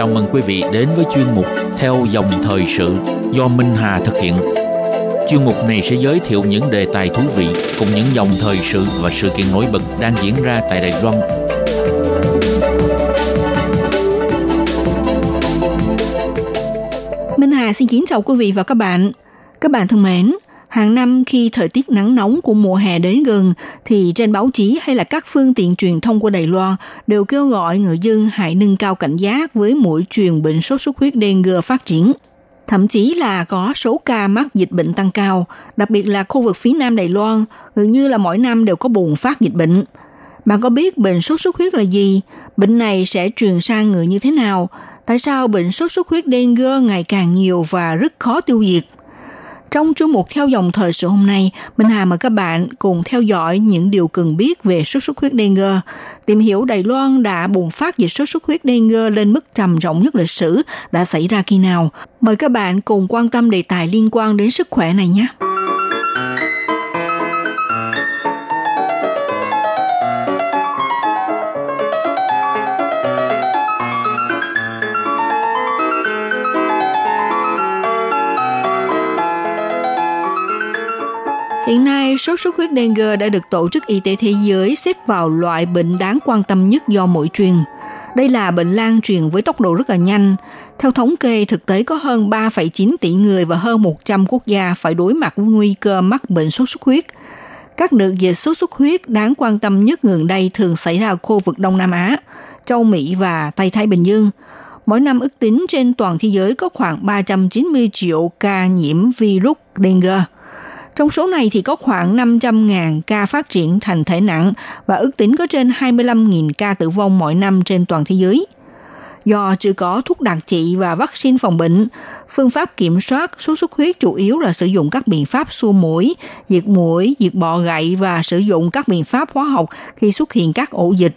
Chào mừng quý vị đến với chuyên mục Theo dòng thời sự do Minh Hà thực hiện. Chuyên mục này sẽ giới thiệu những đề tài thú vị cùng những dòng thời sự và sự kiện nổi bật đang diễn ra tại Đài Loan. Minh Hà xin kính chào quý vị và các bạn. Các bạn thân mến, hàng năm khi thời tiết nắng nóng của mùa hè đến gần thì trên báo chí hay là các phương tiện truyền thông của Đài Loan đều kêu gọi người dân hãy nâng cao cảnh giác với mũi truyền bệnh sốt xuất huyết dengue phát triển. Thậm chí là có số ca mắc dịch bệnh tăng cao, đặc biệt là khu vực phía Nam Đài Loan, gần như là mỗi năm đều có bùng phát dịch bệnh. Bạn có biết bệnh sốt xuất huyết là gì? Bệnh này sẽ truyền sang người như thế nào? Tại sao bệnh sốt xuất huyết dengue ngày càng nhiều và rất khó tiêu diệt? Trong chương mục theo dòng thời sự hôm nay, Minh Hà mời các bạn cùng theo dõi những điều cần biết về sốt xuất huyết dengue, tìm hiểu Đài Loan đã bùng phát dịch sốt xuất huyết dengue lên mức trầm trọng nhất lịch sử đã xảy ra khi nào. Mời các bạn cùng quan tâm đề tài liên quan đến sức khỏe này nhé. Hiện nay, sốt xuất huyết dengue đã được Tổ chức Y tế Thế giới xếp vào loại bệnh đáng quan tâm nhất do mũi truyền. Đây là bệnh lan truyền với tốc độ rất là nhanh. Theo thống kê, thực tế có hơn 3,9 tỷ người và hơn 100 quốc gia phải đối mặt với nguy cơ mắc bệnh sốt xuất huyết. Các đợt dịch sốt xuất huyết đáng quan tâm nhất gần đây thường xảy ra ở khu vực Đông Nam Á, châu Mỹ và Tây Thái Bình Dương. Mỗi năm ước tính trên toàn thế giới có khoảng 390 triệu ca nhiễm virus dengue. Trong số này thì có khoảng 500.000 ca phát triển thành thể nặng và ước tính có trên 25.000 ca tử vong mỗi năm trên toàn thế giới. Do chưa có thuốc đặc trị và vaccine phòng bệnh, phương pháp kiểm soát sốt xuất huyết chủ yếu là sử dụng các biện pháp xua mũi, diệt mũi, diệt bọ gậy và sử dụng các biện pháp hóa học khi xuất hiện các ổ dịch.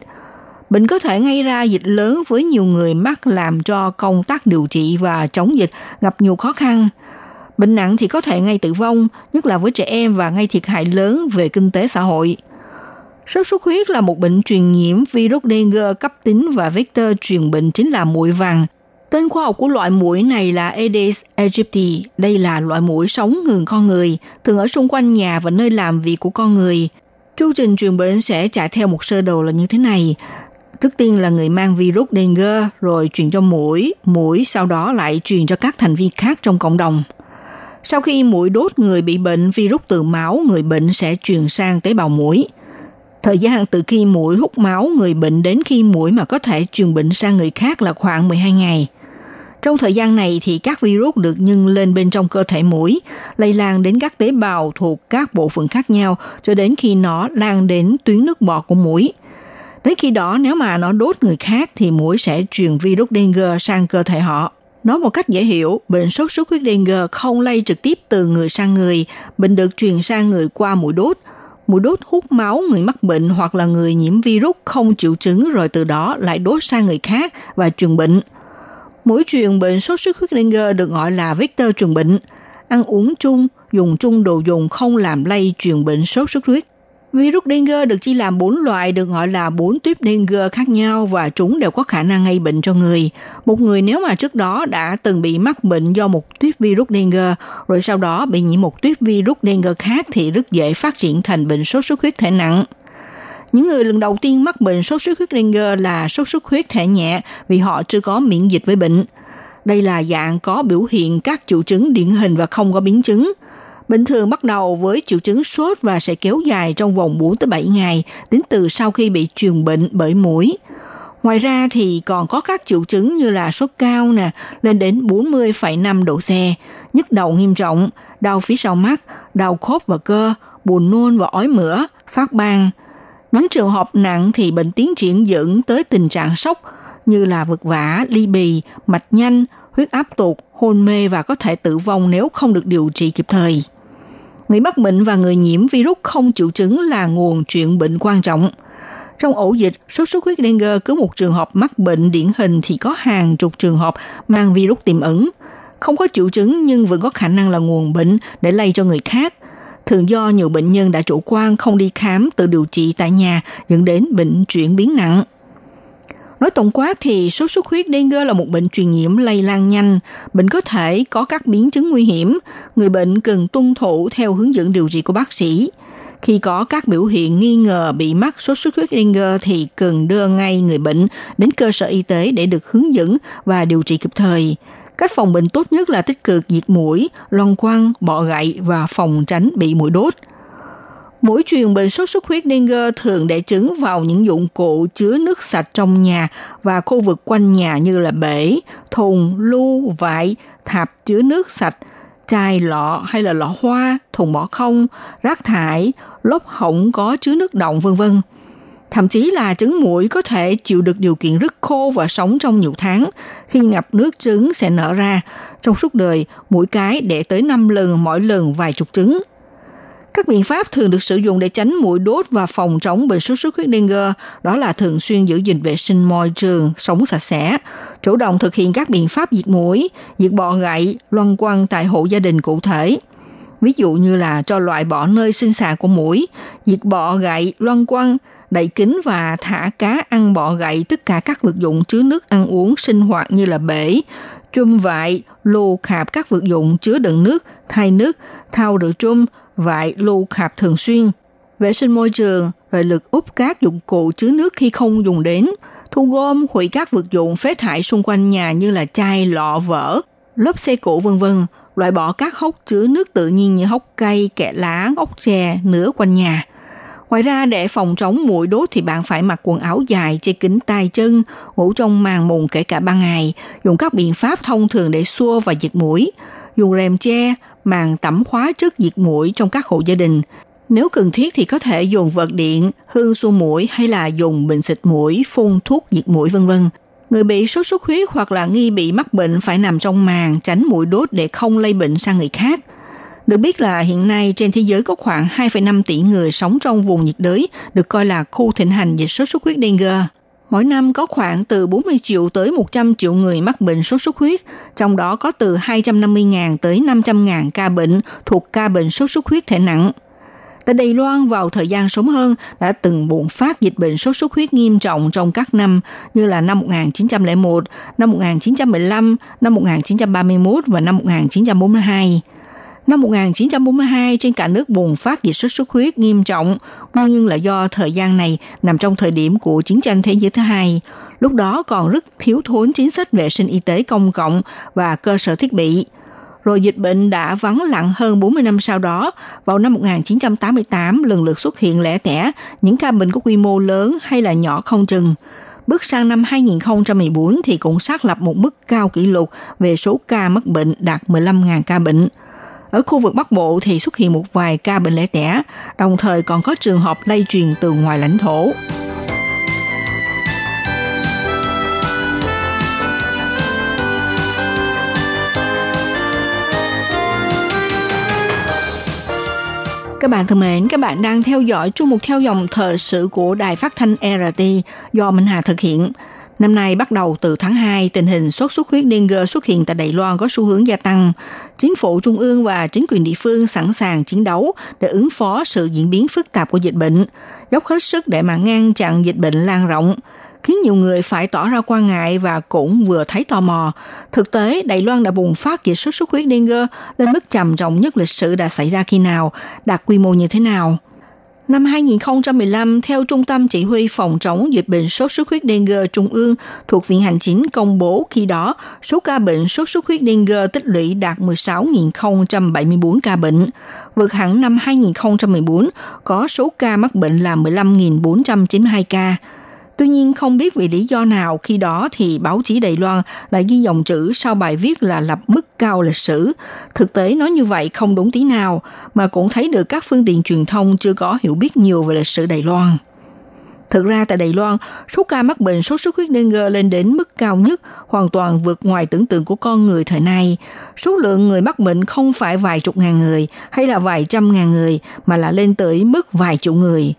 Bệnh có thể gây ra dịch lớn với nhiều người mắc làm cho công tác điều trị và chống dịch gặp nhiều khó khăn. Bệnh nặng thì có thể ngay tử vong, nhất là với trẻ em và gây thiệt hại lớn về kinh tế xã hội. Sốt xuất huyết là một bệnh truyền nhiễm virus dengue cấp tính và vector truyền bệnh chính là muỗi vàng. Tên khoa học của loại muỗi này là Aedes aegypti. Đây là loại muỗi sống gần con người, thường ở xung quanh nhà và nơi làm việc của con người. Chu trình truyền bệnh sẽ chạy theo một sơ đồ là như thế này. Trước tiên là người mang virus dengue, rồi truyền cho mũi, mũi sau đó lại truyền cho các thành viên khác trong cộng đồng. Sau khi mũi đốt người bị bệnh, virus từ máu người bệnh sẽ truyền sang tế bào mũi. Thời gian từ khi mũi hút máu người bệnh đến khi mũi mà có thể truyền bệnh sang người khác là khoảng 12 ngày. Trong thời gian này thì các virus được nhân lên bên trong cơ thể mũi, lây lan đến các tế bào thuộc các bộ phận khác nhau cho đến khi nó lan đến tuyến nước bọt của mũi. Đến khi đó nếu mà nó đốt người khác thì mũi sẽ truyền virus dengue sang cơ thể họ. Nói một cách dễ hiểu, bệnh sốt xuất huyết dengue không lây trực tiếp từ người sang người, bệnh được truyền sang người qua mũi đốt. Mũi đốt hút máu người mắc bệnh hoặc là người nhiễm virus không triệu chứng rồi từ đó lại đốt sang người khác và truyền bệnh. Mũi truyền bệnh sốt xuất huyết dengue được gọi là vector truyền bệnh. Ăn uống chung, dùng chung đồ dùng không làm lây truyền bệnh sốt xuất huyết. Virus dengue được chia làm 4 loại, được gọi là 4 tuyếp dengue khác nhau và chúng đều có khả năng gây bệnh cho người. Một người nếu mà trước đó đã từng bị mắc bệnh do một tuyếp virus dengue, rồi sau đó bị nhiễm một tuyếp virus dengue khác thì rất dễ phát triển thành bệnh sốt xuất huyết thể nặng. Những người lần đầu tiên mắc bệnh sốt xuất huyết dengue là sốt xuất huyết thể nhẹ vì họ chưa có miễn dịch với bệnh. Đây là dạng có biểu hiện các triệu chứng điển hình và không có biến chứng. Bình thường bắt đầu với triệu chứng sốt và sẽ kéo dài trong vòng 4 tới 7 ngày tính từ sau khi bị truyền bệnh bởi mũi. Ngoài ra thì còn có các triệu chứng như là sốt cao nè, lên đến 40,5 độ C, nhức đầu nghiêm trọng, đau phía sau mắt, đau khớp và cơ, buồn nôn và ói mửa, phát ban. Những trường hợp nặng thì bệnh tiến triển dẫn tới tình trạng sốc, như là vực vã, ly bì, mạch nhanh, huyết áp tụt, hôn mê và có thể tử vong nếu không được điều trị kịp thời. Người mắc bệnh và người nhiễm virus không triệu chứng là nguồn truyền bệnh quan trọng. Trong ổ dịch, sốt xuất huyết dengue cứ một trường hợp mắc bệnh điển hình thì có hàng chục trường hợp mang virus tiềm ẩn. Không có triệu chứng nhưng vẫn có khả năng là nguồn bệnh để lây cho người khác. Thường do nhiều bệnh nhân đã chủ quan không đi khám tự điều trị tại nhà dẫn đến bệnh chuyển biến nặng. Nói tổng quát thì sốt xuất huyết dengue là một bệnh truyền nhiễm lây lan nhanh. Bệnh có thể có các biến chứng nguy hiểm. Người bệnh cần tuân thủ theo hướng dẫn điều trị của bác sĩ. Khi có các biểu hiện nghi ngờ bị mắc sốt xuất huyết dengue thì cần đưa ngay người bệnh đến cơ sở y tế để được hướng dẫn và điều trị kịp thời. Cách phòng bệnh tốt nhất là tích cực diệt mũi, loang quăng, bọ gậy và phòng tránh bị mũi đốt – Mũi truyền bệnh sốt xuất huyết dengue thường để trứng vào những dụng cụ chứa nước sạch trong nhà và khu vực quanh nhà như là bể, thùng, lu, vải, thạp chứa nước sạch, chai lọ hay là lọ hoa, thùng bỏ không, rác thải, lốp hỏng có chứa nước động vân vân. Thậm chí là trứng muỗi có thể chịu được điều kiện rất khô và sống trong nhiều tháng. Khi ngập nước trứng sẽ nở ra. Trong suốt đời, mỗi cái đẻ tới 5 lần mỗi lần vài chục trứng. Các biện pháp thường được sử dụng để tránh mũi đốt và phòng chống bệnh sốt xuất huyết dengue đó là thường xuyên giữ gìn vệ sinh môi trường, sống sạch sẽ, chủ động thực hiện các biện pháp diệt mũi, diệt bọ gậy, loăn quăng tại hộ gia đình cụ thể. Ví dụ như là cho loại bỏ nơi sinh sản của mũi, diệt bọ gậy, loăn quăng, đậy kín và thả cá ăn bọ gậy tất cả các vật dụng chứa nước ăn uống sinh hoạt như là bể, chum vại, lô khạp các vật dụng chứa đựng nước, thay nước, thao rửa chum, vại lưu khạp thường xuyên, vệ sinh môi trường, rồi lực úp các dụng cụ chứa nước khi không dùng đến, thu gom hủy các vật dụng phế thải xung quanh nhà như là chai, lọ, vỡ, lớp xe cũ vân vân, loại bỏ các hốc chứa nước tự nhiên như hốc cây, kẹ lá, ốc chè, nửa quanh nhà. Ngoài ra để phòng chống mũi đốt thì bạn phải mặc quần áo dài, che kính tay chân, ngủ trong màn mùng kể cả ban ngày, dùng các biện pháp thông thường để xua và diệt mũi, dùng rèm che, màn tẩm hóa chất diệt mũi trong các hộ gia đình. Nếu cần thiết thì có thể dùng vật điện, hương xua mũi hay là dùng bình xịt mũi, phun thuốc diệt mũi vân vân. Người bị sốt xuất huyết hoặc là nghi bị mắc bệnh phải nằm trong màn tránh mũi đốt để không lây bệnh sang người khác. Được biết là hiện nay trên thế giới có khoảng 2,5 tỷ người sống trong vùng nhiệt đới được coi là khu thịnh hành dịch sốt xuất huyết dengue. Mỗi năm có khoảng từ 40 triệu tới 100 triệu người mắc bệnh sốt xuất huyết, trong đó có từ 250.000 tới 500.000 ca bệnh thuộc ca bệnh sốt xuất huyết thể nặng. Tại Đài Loan vào thời gian sớm hơn đã từng bùng phát dịch bệnh sốt xuất huyết nghiêm trọng trong các năm như là năm 1901, năm 1915, năm 1931 và năm 1942. Năm 1942, trên cả nước bùng phát dịch sốt xuất huyết nghiêm trọng, nguyên nhân là do thời gian này nằm trong thời điểm của chiến tranh thế giới thứ hai. Lúc đó còn rất thiếu thốn chính sách vệ sinh y tế công cộng và cơ sở thiết bị. Rồi dịch bệnh đã vắng lặng hơn 40 năm sau đó, vào năm 1988 lần lượt xuất hiện lẻ tẻ những ca bệnh có quy mô lớn hay là nhỏ không chừng. Bước sang năm 2014 thì cũng xác lập một mức cao kỷ lục về số ca mắc bệnh đạt 15.000 ca bệnh – ở khu vực Bắc Bộ thì xuất hiện một vài ca bệnh lẻ tẻ, đồng thời còn có trường hợp lây truyền từ ngoài lãnh thổ. Các bạn thân mến, các bạn đang theo dõi chung mục theo dòng thời sự của Đài Phát thanh RT do Minh Hà thực hiện. Năm nay bắt đầu từ tháng 2, tình hình sốt xuất huyết dengue xuất hiện tại Đài Loan có xu hướng gia tăng. Chính phủ trung ương và chính quyền địa phương sẵn sàng chiến đấu để ứng phó sự diễn biến phức tạp của dịch bệnh, dốc hết sức để mà ngăn chặn dịch bệnh lan rộng khiến nhiều người phải tỏ ra quan ngại và cũng vừa thấy tò mò. Thực tế, Đài Loan đã bùng phát dịch sốt xuất huyết dengue lên mức trầm trọng nhất lịch sử đã xảy ra khi nào, đạt quy mô như thế nào. Năm 2015, theo Trung tâm Chỉ huy Phòng chống dịch bệnh sốt xuất huyết dengue Trung ương thuộc Viện Hành chính công bố khi đó, số ca bệnh sốt xuất huyết dengue tích lũy đạt 16.074 ca bệnh. Vượt hẳn năm 2014, có số ca mắc bệnh là 15.492 ca. Tuy nhiên không biết vì lý do nào khi đó thì báo chí Đài Loan lại ghi dòng chữ sau bài viết là lập mức cao lịch sử. Thực tế nói như vậy không đúng tí nào, mà cũng thấy được các phương tiện truyền thông chưa có hiểu biết nhiều về lịch sử Đài Loan. Thực ra tại Đài Loan, số ca mắc bệnh sốt xuất huyết dengue lên đến mức cao nhất, hoàn toàn vượt ngoài tưởng tượng của con người thời nay. Số lượng người mắc bệnh không phải vài chục ngàn người hay là vài trăm ngàn người, mà là lên tới mức vài triệu người.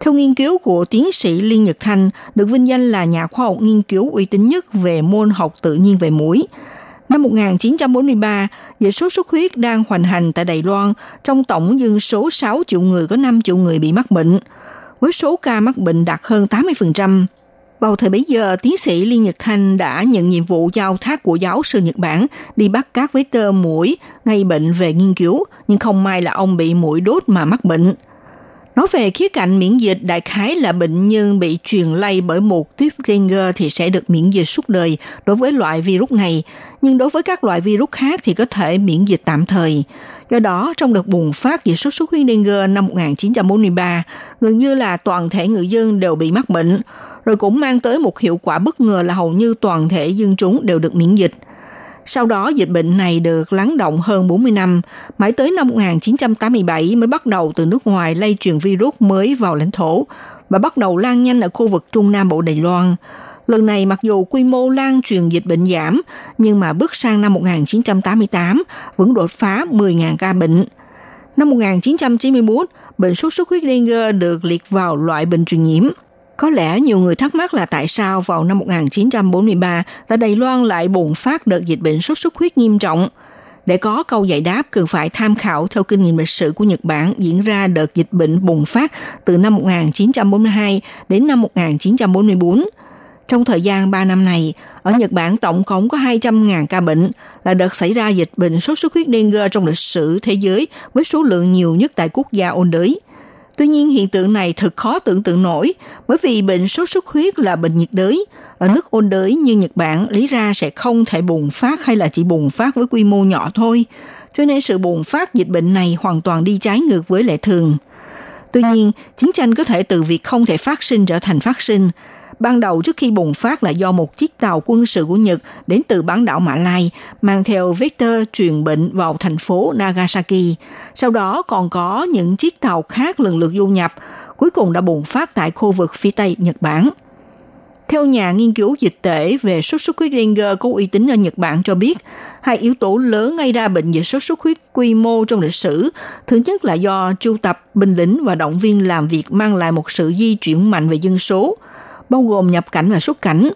Theo nghiên cứu của tiến sĩ Liên Nhật Thanh, được vinh danh là nhà khoa học nghiên cứu uy tín nhất về môn học tự nhiên về mũi. Năm 1943, dịch sốt xuất huyết đang hoành hành tại Đài Loan, trong tổng dân số 6 triệu người có 5 triệu người bị mắc bệnh, với số ca mắc bệnh đạt hơn 80%. Vào thời bấy giờ, tiến sĩ Liên Nhật Thanh đã nhận nhiệm vụ giao thác của giáo sư Nhật Bản đi bắt các vết tơ mũi gây bệnh về nghiên cứu, nhưng không may là ông bị mũi đốt mà mắc bệnh. Nói về khía cạnh miễn dịch, đại khái là bệnh nhân bị truyền lây bởi một tuyết dengue thì sẽ được miễn dịch suốt đời đối với loại virus này, nhưng đối với các loại virus khác thì có thể miễn dịch tạm thời. Do đó, trong đợt bùng phát dịch sốt xuất huyết dengue năm 1943, gần như là toàn thể người dân đều bị mắc bệnh, rồi cũng mang tới một hiệu quả bất ngờ là hầu như toàn thể dân chúng đều được miễn dịch – sau đó dịch bệnh này được lắng động hơn 40 năm, mãi tới năm 1987 mới bắt đầu từ nước ngoài lây truyền virus mới vào lãnh thổ và bắt đầu lan nhanh ở khu vực Trung Nam Bộ Đài Loan. Lần này mặc dù quy mô lan truyền dịch bệnh giảm, nhưng mà bước sang năm 1988 vẫn đột phá 10.000 ca bệnh. Năm 1991, bệnh sốt xuất huyết dengue được liệt vào loại bệnh truyền nhiễm – có lẽ nhiều người thắc mắc là tại sao vào năm 1943 tại Đài Loan lại bùng phát đợt dịch bệnh sốt xuất huyết nghiêm trọng. Để có câu giải đáp cần phải tham khảo theo kinh nghiệm lịch sử của Nhật Bản diễn ra đợt dịch bệnh bùng phát từ năm 1942 đến năm 1944. Trong thời gian 3 năm này, ở Nhật Bản tổng cộng có 200.000 ca bệnh, là đợt xảy ra dịch bệnh sốt xuất huyết dengue trong lịch sử thế giới với số lượng nhiều nhất tại quốc gia ôn đới – Tuy nhiên hiện tượng này thật khó tưởng tượng nổi bởi vì bệnh sốt xuất huyết là bệnh nhiệt đới. Ở nước ôn đới như Nhật Bản lý ra sẽ không thể bùng phát hay là chỉ bùng phát với quy mô nhỏ thôi. Cho nên sự bùng phát dịch bệnh này hoàn toàn đi trái ngược với lệ thường. Tuy nhiên, chiến tranh có thể từ việc không thể phát sinh trở thành phát sinh – Ban đầu trước khi bùng phát là do một chiếc tàu quân sự của Nhật đến từ bán đảo Mã Lai mang theo vector truyền bệnh vào thành phố Nagasaki. Sau đó còn có những chiếc tàu khác lần lượt du nhập, cuối cùng đã bùng phát tại khu vực phía Tây Nhật Bản. Theo nhà nghiên cứu dịch tễ về sốt xuất huyết dengue có uy tín ở Nhật Bản cho biết, hai yếu tố lớn gây ra bệnh dịch sốt xuất huyết quy mô trong lịch sử. Thứ nhất là do tru tập binh lính và động viên làm việc mang lại một sự di chuyển mạnh về dân số – bao gồm nhập cảnh và xuất cảnh.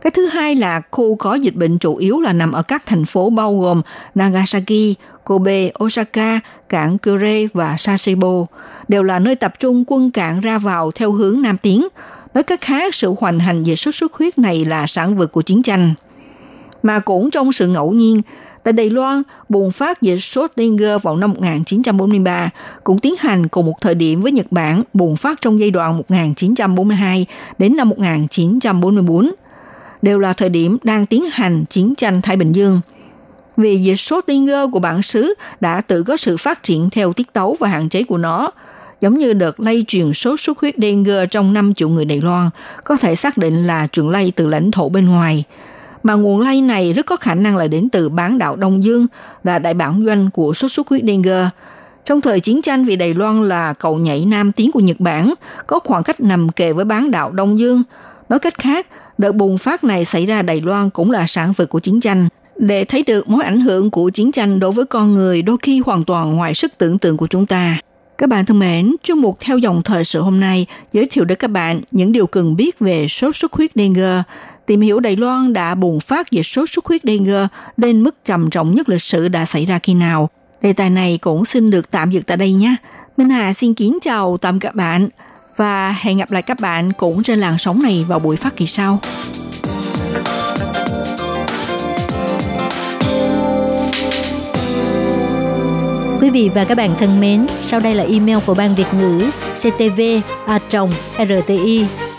Cái thứ hai là khu có dịch bệnh chủ yếu là nằm ở các thành phố bao gồm Nagasaki, Kobe, Osaka, cảng Kure và Sasebo, đều là nơi tập trung quân cảng ra vào theo hướng Nam Tiến. Nói cách khác, sự hoành hành về sốt xuất huyết này là sản vật của chiến tranh. Mà cũng trong sự ngẫu nhiên, Tại Đài Loan, bùng phát dịch sốt dengue vào năm 1943 cũng tiến hành cùng một thời điểm với Nhật Bản bùng phát trong giai đoạn 1942 đến năm 1944. Đều là thời điểm đang tiến hành chiến tranh Thái Bình Dương. Vì dịch sốt dengue của bản xứ đã tự có sự phát triển theo tiết tấu và hạn chế của nó, giống như đợt lây truyền sốt xuất huyết dengue trong 5 triệu người Đài Loan, có thể xác định là truyền lây từ lãnh thổ bên ngoài – mà nguồn lây này rất có khả năng là đến từ bán đảo Đông Dương, là đại bản doanh của sốt xuất huyết dengue. Trong thời chiến tranh vì Đài Loan là cầu nhảy nam tiến của Nhật Bản, có khoảng cách nằm kề với bán đảo Đông Dương. Nói cách khác, đợt bùng phát này xảy ra Đài Loan cũng là sản vật của chiến tranh. Để thấy được mối ảnh hưởng của chiến tranh đối với con người đôi khi hoàn toàn ngoài sức tưởng tượng của chúng ta. Các bạn thân mến, chương mục theo dòng thời sự hôm nay giới thiệu đến các bạn những điều cần biết về sốt xuất huyết dengue tìm hiểu Đài Loan đã bùng phát dịch sốt xuất huyết dengue lên mức trầm trọng nhất lịch sử đã xảy ra khi nào. Đề tài này cũng xin được tạm dừng tại đây nhé. Minh Hà xin kính chào tạm các bạn và hẹn gặp lại các bạn cũng trên làn sóng này vào buổi phát kỳ sau. Quý vị và các bạn thân mến, sau đây là email của Ban Việt ngữ ctv a rti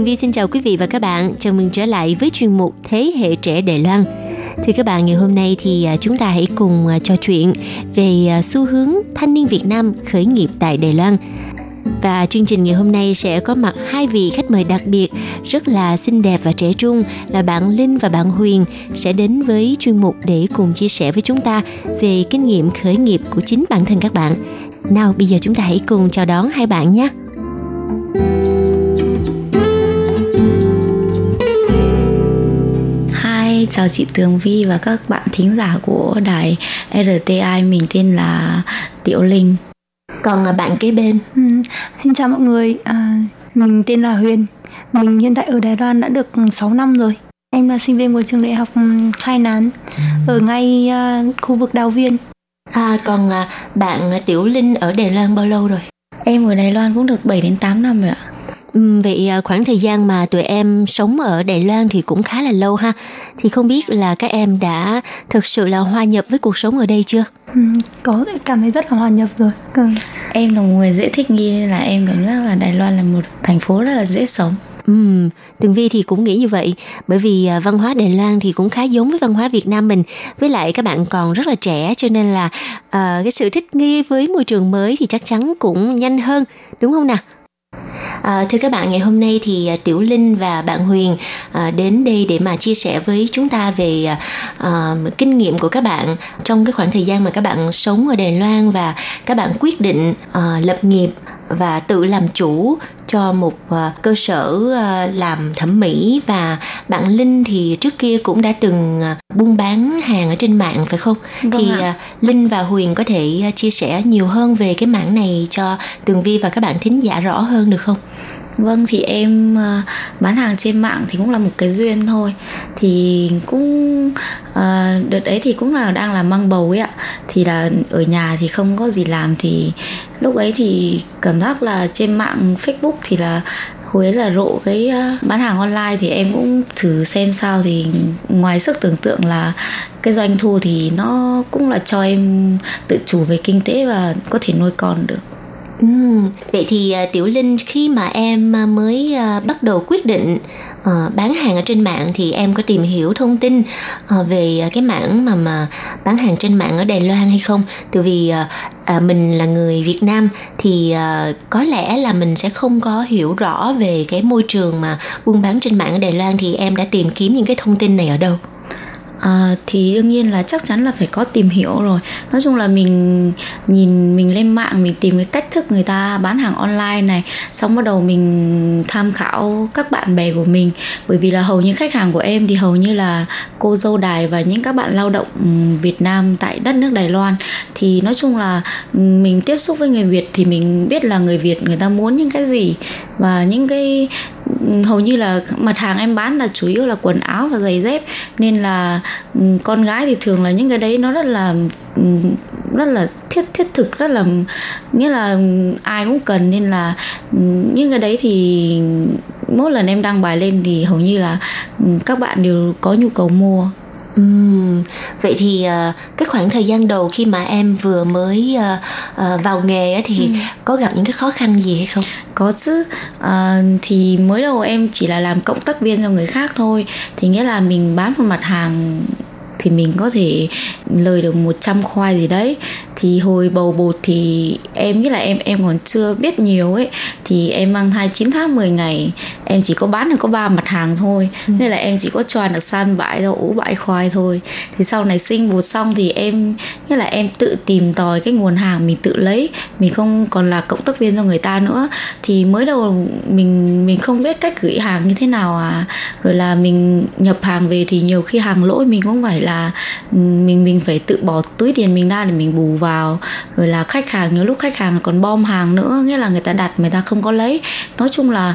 Tường Vi xin chào quý vị và các bạn. Chào mừng trở lại với chuyên mục Thế hệ trẻ Đài Loan. Thưa các bạn, ngày hôm nay thì à, chúng ta hãy cùng à, trò chuyện về à, xu hướng thanh niên Việt Nam khởi nghiệp tại Đài Loan. Và chương trình ngày hôm nay sẽ có mặt hai vị khách mời đặc biệt rất là xinh đẹp và trẻ trung là bạn Linh và bạn Huyền sẽ đến với chuyên mục để cùng chia sẻ với chúng ta về kinh nghiệm khởi nghiệp của chính bản thân các bạn. Nào bây giờ chúng ta hãy cùng chào đón hai bạn nhé. Chào chị Tường Vi và các bạn thính giả của đài RTI. Mình tên là Tiểu Linh. Còn à, bạn kế bên Ừ, xin chào mọi người, à, mình tên là Huyền. Mình hiện tại ở Đài Loan đã được 6 năm rồi. Em là sinh viên của trường đại học ừm, Khai Nán ở ngay à, khu vực Đào Viên. À, còn à, bạn Tiểu Linh ở Đài Loan bao lâu rồi? Em ở Đài Loan cũng được 7 đến 8 năm rồi ạ. Ừm, vậy à, khoảng thời gian mà tụi em sống ở Đài Loan thì cũng khá là lâu ha. Thì không biết là các em đã thực sự là hòa nhập với cuộc sống ở đây chưa? Ừ, có cảm thấy rất là hòa nhập rồi. Ừ. Em là một người dễ thích nghi nên là em cảm giác là Đài Loan là một thành phố rất là dễ sống. Ừm, Tường Vi thì cũng nghĩ như vậy bởi vì à, văn hóa Đài Loan thì cũng khá giống với văn hóa Việt Nam mình với lại các bạn còn rất là trẻ cho nên là à, cái sự thích nghi với môi trường mới thì chắc chắn cũng nhanh hơn đúng không nào? À, thưa các bạn ngày hôm nay thì à, Tiểu Linh và bạn Huyền à, đến đây để mà chia sẻ với chúng ta về à, à, kinh nghiệm của các bạn trong cái khoảng thời gian mà các bạn sống ở Đài Loan và các bạn quyết định à, lập nghiệp và tự làm chủ cho một à, cơ sở à, làm thẩm mỹ và bạn Linh thì trước kia cũng đã từng à, buôn bán hàng ở trên mạng phải không? Vâng thì ạ. Linh và Huyền có thể chia sẻ nhiều hơn về cái mảng này cho Tường Vi và các bạn thính giả rõ hơn được không? Vâng thì em ờ, bán hàng trên mạng thì cũng là một cái duyên thôi. Thì cũng ờ, đợt ấy thì cũng là đang là mang bầu ấy ạ. Thì là ở nhà thì không có gì làm thì lúc ấy thì cảm giác là trên mạng Facebook thì là hồi ấy là rộ cái ờ, bán hàng online thì em cũng thử xem sao. Thì ngoài sức tưởng tượng là cái doanh thu thì nó cũng là cho em tự chủ về kinh tế và có thể nuôi con được. Ừ. Vậy thì à, Tiểu Linh khi mà em à, mới à, bắt đầu quyết định bán hàng ở trên mạng thì em có tìm hiểu thông tin về cái mảng mà mà bán hàng trên mạng ở Đài Loan hay không? Từ vì mình là người Việt Nam thì có lẽ là mình sẽ không có hiểu rõ về cái môi trường mà buôn bán trên mạng ở Đài Loan thì em đã tìm kiếm những cái thông tin này ở đâu? À, thì đương nhiên là chắc chắn là phải có tìm hiểu rồi. Nói chung là mình nhìn mình lên mạng mình tìm cái cách thức người ta bán hàng online này xong bắt đầu mình tham khảo các bạn bè của mình. Bởi vì là hầu như khách hàng của em thì hầu như là cô dâu đài và những các bạn lao động Việt Nam tại đất nước Đài Loan. Thì nói chung là ừ, mình tiếp xúc với người Việt thì mình biết là người Việt người ta muốn những cái gì và những cái hầu như là mặt hàng em bán là chủ yếu là quần áo và giày dép. Nên là ừ, con gái thì thường là những cái đấy nó rất là ừ, rất là thiết thiết thực, rất là, nghĩa là ai cũng cần. Nên là ừ, những cái đấy thì mỗi lần em đăng bài lên thì hầu như là các bạn đều có nhu cầu mua. Vậy thì à, cái khoảng thời gian đầu khi mà em vừa mới à, à, vào nghề thì có gặp những cái khó khăn gì hay không? có chứ. À, thì mới đầu em chỉ là làm cộng tác viên cho người khác thôi. Thì nghĩa là mình bán một mặt hàng thì mình có thể lời được 100 khoai gì đấy thì hồi bầu bột thì em nghĩ là em em còn chưa biết nhiều ấy thì em mang thai 9 tháng 10 ngày. Em chỉ có bán được có ba mặt hàng thôi. Ừ. nên là em chỉ có choàn được san bãi rau ủ bãi khoai thôi. Thì sau này sinh bột xong thì em nghĩa là em tự tìm tòi cái nguồn hàng mình tự lấy. Mình không còn là cộng tác viên cho người ta nữa. Thì mới đầu mình mình không biết cách gửi hàng như thế nào à. Rồi là mình nhập hàng về thì nhiều khi hàng lỗi mình cũng phải là mình mình phải tự bỏ túi tiền mình ra để mình bù vào rồi là khách hàng nhiều lúc khách hàng còn bom hàng nữa nghĩa là người ta đặt người ta không có lấy. Nói chung là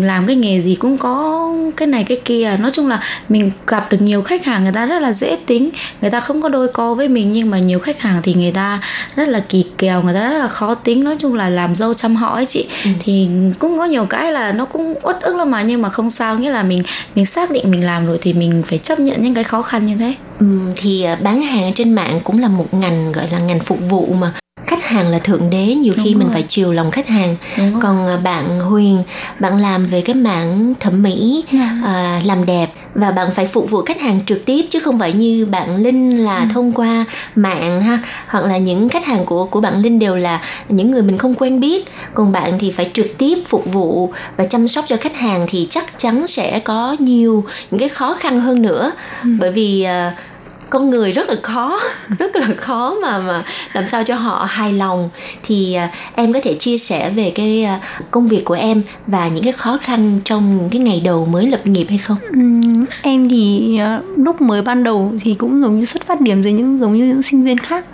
làm cái nghề gì cũng có cái này cái kia. Nói chung là mình gặp được nhiều khách hàng người ta rất là dễ tính. Người ta không có đôi co với mình nhưng mà nhiều khách hàng thì người ta rất là kỳ kèo người ta rất là khó tính. Nói chung là làm dâu chăm họ ấy chị. Ừ. thì cũng có nhiều cái là nó cũng uất ức lắm mà nhưng mà không sao. Nghĩa là mình mình xác định mình làm rồi thì mình phải chấp nhận những cái khó khăn như thế. ừ, thì à, bán hàng trên mạng cũng là một ngành, gọi là ngành phục vụ mà khách hàng là thượng đế nhiều Đúng khi rồi. mình phải chiều lòng khách hàng còn à, bạn huyền bạn làm về cái mảng thẩm mỹ. Dạ. à, làm đẹp và bạn phải phục vụ khách hàng trực tiếp chứ không phải như bạn linh là ừ. thông qua mạng ha hoặc là những khách hàng của của bạn linh đều là những người mình không quen biết còn bạn thì phải trực tiếp phục vụ và chăm sóc cho khách hàng thì chắc chắn sẽ có nhiều những cái khó khăn hơn nữa ừ. bởi vì uh, con người rất là khó, [laughs] rất là khó mà mà làm sao cho họ hài lòng. Thì à, em có thể chia sẻ về cái à, công việc của em và những cái khó khăn trong cái ngày đầu mới lập nghiệp hay không? Em thì à, lúc mới ban đầu thì cũng giống như xuất phát điểm dưới những, giống như những sinh viên khác.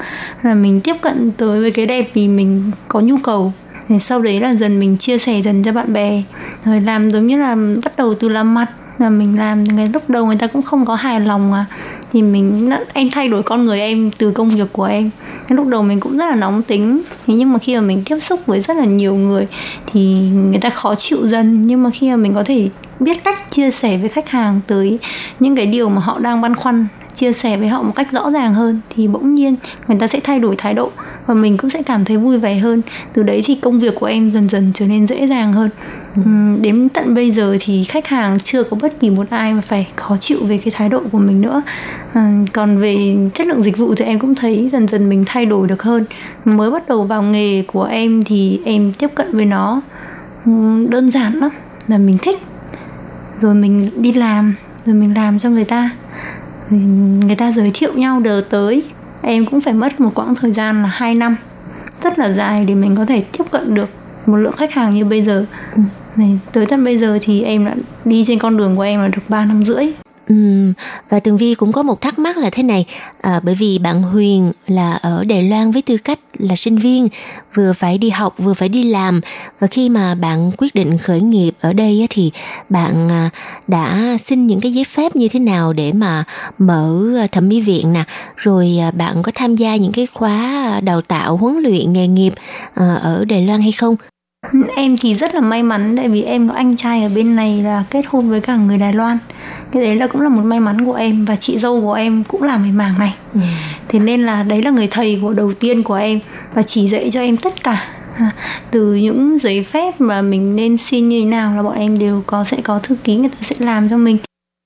Là mình tiếp cận tới với cái đẹp vì mình có nhu cầu. Thì sau đấy là dần mình chia sẻ dần cho bạn bè. Rồi làm giống như là bắt đầu từ làm mặt là mình làm người lúc đầu người ta cũng không có hài lòng à thì mình em thay đổi con người em từ công việc của em. Lúc đầu mình cũng rất là nóng tính. Thế nhưng mà khi mà mình tiếp xúc với rất là nhiều người thì người ta khó chịu dần. Nhưng mà khi mà mình có thể biết cách chia sẻ với khách hàng tới những cái điều mà họ đang băn khoăn chia sẻ với họ một cách rõ ràng hơn thì bỗng nhiên người ta sẽ thay đổi thái độ và mình cũng sẽ cảm thấy vui vẻ hơn. Từ đấy thì công việc của em dần dần trở nên dễ dàng hơn. Ừ. đến tận bây giờ thì khách hàng chưa có bất kỳ một ai mà phải khó chịu về cái thái độ của mình nữa. À, còn về chất lượng dịch vụ thì em cũng thấy dần dần mình thay đổi được hơn. Mới bắt đầu vào nghề của em thì em tiếp cận với nó đơn giản lắm là mình thích. Rồi mình đi làm rồi mình làm cho người ta người ta giới thiệu nhau đều tới. Em cũng phải mất một quãng thời gian là 2 năm. Rất là dài để mình có thể tiếp cận được một lượng khách hàng như bây giờ. Ừ. này tới tận bây giờ thì em đã đi trên con đường của em là được 3 năm rưỡi Ừ, và Tường Vi cũng có một thắc mắc là thế này. À, bởi vì bạn Huyền là ở Đài Loan với tư cách là sinh viên vừa phải đi học vừa phải đi làm. Và khi mà bạn quyết định khởi nghiệp ở đây thì bạn à, đã xin những cái giấy phép như thế nào để mà mở à, thẩm mỹ viện nè? Rồi à, bạn có tham gia những cái khóa đào tạo huấn luyện nghề nghiệp à, ở Đài Loan hay không? Em thì rất là may mắn tại vì em có anh trai ở bên này là kết hôn với cả người Đài Loan. Cái đấy là cũng là một may mắn của em và chị dâu của em cũng làm về mảng này. Ừ. thế nên là đấy là người thầy của đầu tiên của em và chỉ dạy cho em tất cả. À, từ những giấy phép mà mình nên xin như thế nào là bọn em đều có sẽ có thư ký người ta sẽ làm cho mình.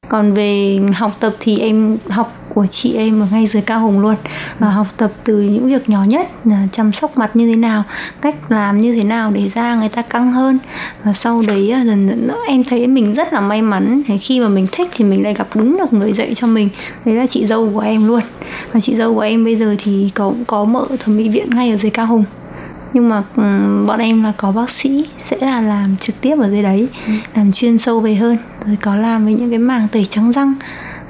Còn về học tập thì em học của chị em ở ngay dưới cao hùng luôn. Và học tập từ những việc nhỏ nhất là chăm sóc mặt như thế nào cách làm như thế nào để da người ta căng hơn. Và sau đấy dần dần em thấy mình rất là may mắn. Khi mà mình thích thì mình lại gặp đúng được người dạy cho mình. Đấy là chị dâu của em luôn. Và chị dâu của em bây giờ thì có có mở thẩm mỹ viện ngay ở dưới cao hùng. Nhưng mà um, bọn em là có bác sĩ sẽ là làm trực tiếp ở dưới đấy ừ. làm chuyên sâu về hơn. Rồi có làm với những cái mảng tẩy trắng răng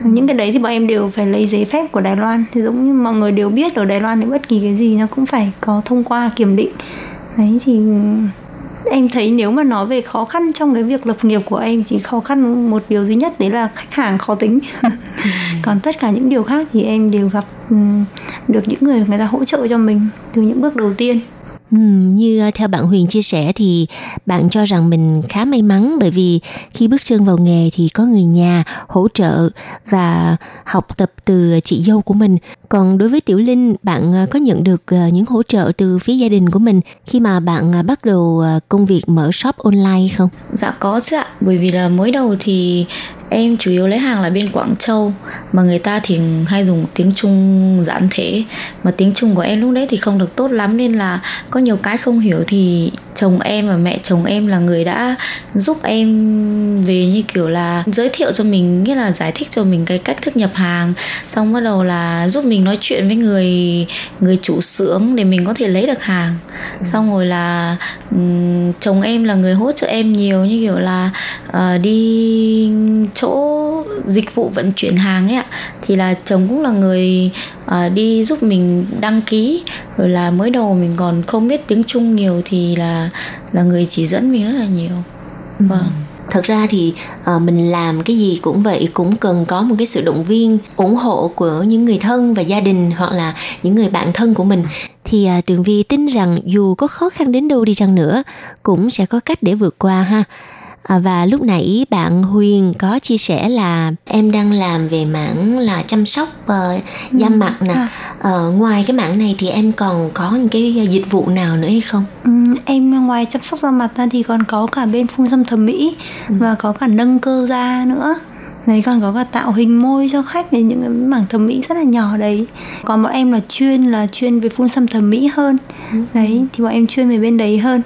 những cái đấy thì bọn em đều phải lấy giấy phép của Đài Loan. Thì giống như mọi người đều biết ở Đài Loan thì bất kỳ cái gì nó cũng phải có thông qua kiểm định. Đấy, thì em thấy nếu mà nói về khó khăn trong cái việc lập nghiệp của em chỉ khó khăn một điều duy nhất đấy là khách hàng khó tính. [laughs] Còn tất cả những điều khác thì em đều gặp ừ, được những người người ta hỗ trợ cho mình từ những bước đầu tiên. Ừ, như ờ, theo bạn Huyền chia sẻ thì bạn cho rằng mình khá may mắn bởi vì khi bước chân vào nghề thì có người nhà hỗ trợ và học tập từ chị dâu của mình. Còn đối với Tiểu Linh, bạn à, có nhận được à, những hỗ trợ từ phía gia đình của mình khi mà bạn à, bắt đầu công việc mở shop online không? Dạ có chứ ạ, bởi vì là mới đầu thì em chủ yếu lấy hàng là bên Quảng Châu mà người ta thì hay dùng tiếng Trung giản thể mà tiếng Trung của em lúc đấy thì không được tốt lắm nên là có nhiều cái không hiểu thì chồng em và mẹ chồng em là người đã giúp em về như kiểu là giới thiệu cho mình nghĩa là giải thích cho mình cái cách thức nhập hàng xong bắt đầu là giúp mình nói chuyện với người người chủ xưởng để mình có thể lấy được hàng. Xong rồi là ừm, chồng em là người hỗ trợ em nhiều như kiểu là ờ, đi chỗ dịch vụ vận chuyển hàng ấy ạ. Thì là chồng cũng là người ờ, đi giúp mình đăng ký. Rồi là mới đầu mình còn không biết tiếng Trung nhiều thì là là người chỉ dẫn mình rất là nhiều. Vâng Thật ra thì ờ, mình làm cái gì cũng vậy cũng cần có một cái sự động viên, ủng hộ của những người thân và gia đình hoặc là những người bạn thân của mình. Thì à, Tường Vi tin rằng dù có khó khăn đến đâu đi chăng nữa cũng sẽ có cách để vượt qua ha. À, và lúc nãy bạn Huyền có chia sẻ là em đang làm về mảng là chăm sóc uh, da mặt nè. Ờ, ngoài cái mảng này thì em còn có những cái dịch vụ nào nữa hay không? Ừm, em ngoài chăm sóc da mặt ra thì còn có cả bên phun xăm thẩm mỹ và có cả nâng cơ da nữa đấy còn có cả tạo hình môi cho khách này những cái mảng thẩm mỹ rất là nhỏ đấy. Còn bọn em là chuyên là chuyên về phun xăm thẩm mỹ hơn. Đấy thì bọn em chuyên về bên đấy hơn.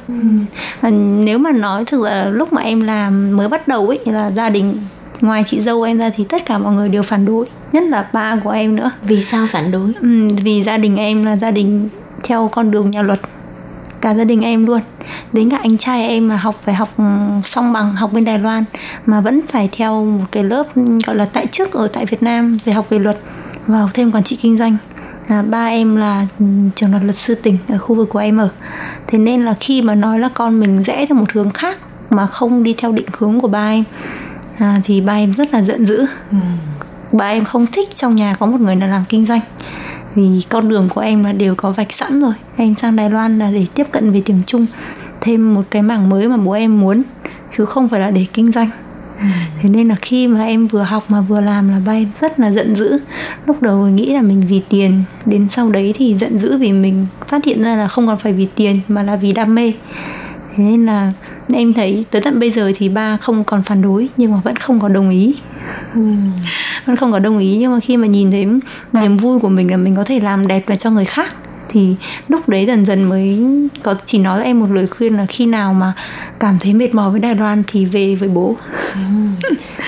Và nếu mà nói thực ra là lúc mà em làm mới bắt đầu ấy là gia đình ngoài chị dâu em ra thì tất cả mọi người đều phản đối nhất là ba của em nữa. Vì sao phản đối? Ừ, vì gia đình em là gia đình theo con đường nhà luật cả gia đình em luôn. Đến cả anh trai em mà học phải học ừ, xong bằng học bên Đài Loan mà vẫn phải theo một cái lớp ừ, gọi là tại chức ở tại Việt Nam về học về luật và học thêm quản trị kinh doanh. À, ba em là ừ, trường luật luật sư tỉnh ở khu vực của em ở. Thế nên là khi mà nói là con mình rẽ theo một hướng khác mà không đi theo định hướng của ba em à, thì ba em rất là giận dữ. Ba em không thích trong nhà có một người nào làm kinh doanh vì con đường của em là đều có vạch sẵn rồi. Em sang Đài Loan là để tiếp cận về tiếng Trung thêm một cái mảng mới mà bố em muốn chứ không phải là để kinh doanh. Thế nên là khi mà em vừa học mà vừa làm là ba em rất là giận dữ. Lúc đầu nghĩ là mình vì tiền đến sau đấy thì giận dữ vì mình phát hiện ra là không còn phải vì tiền mà là vì đam mê. Thế nên là em thấy tới tận bây giờ thì ba không còn phản đối nhưng mà vẫn không có đồng ý. Vẫn không có đồng ý nhưng mà khi mà nhìn thấy niềm vui của mình là mình có thể làm đẹp là cho người khác thì lúc đấy dần dần mới có chỉ nói với em một lời khuyên là khi nào mà cảm thấy mệt mỏi với Đài Loan thì về với bố.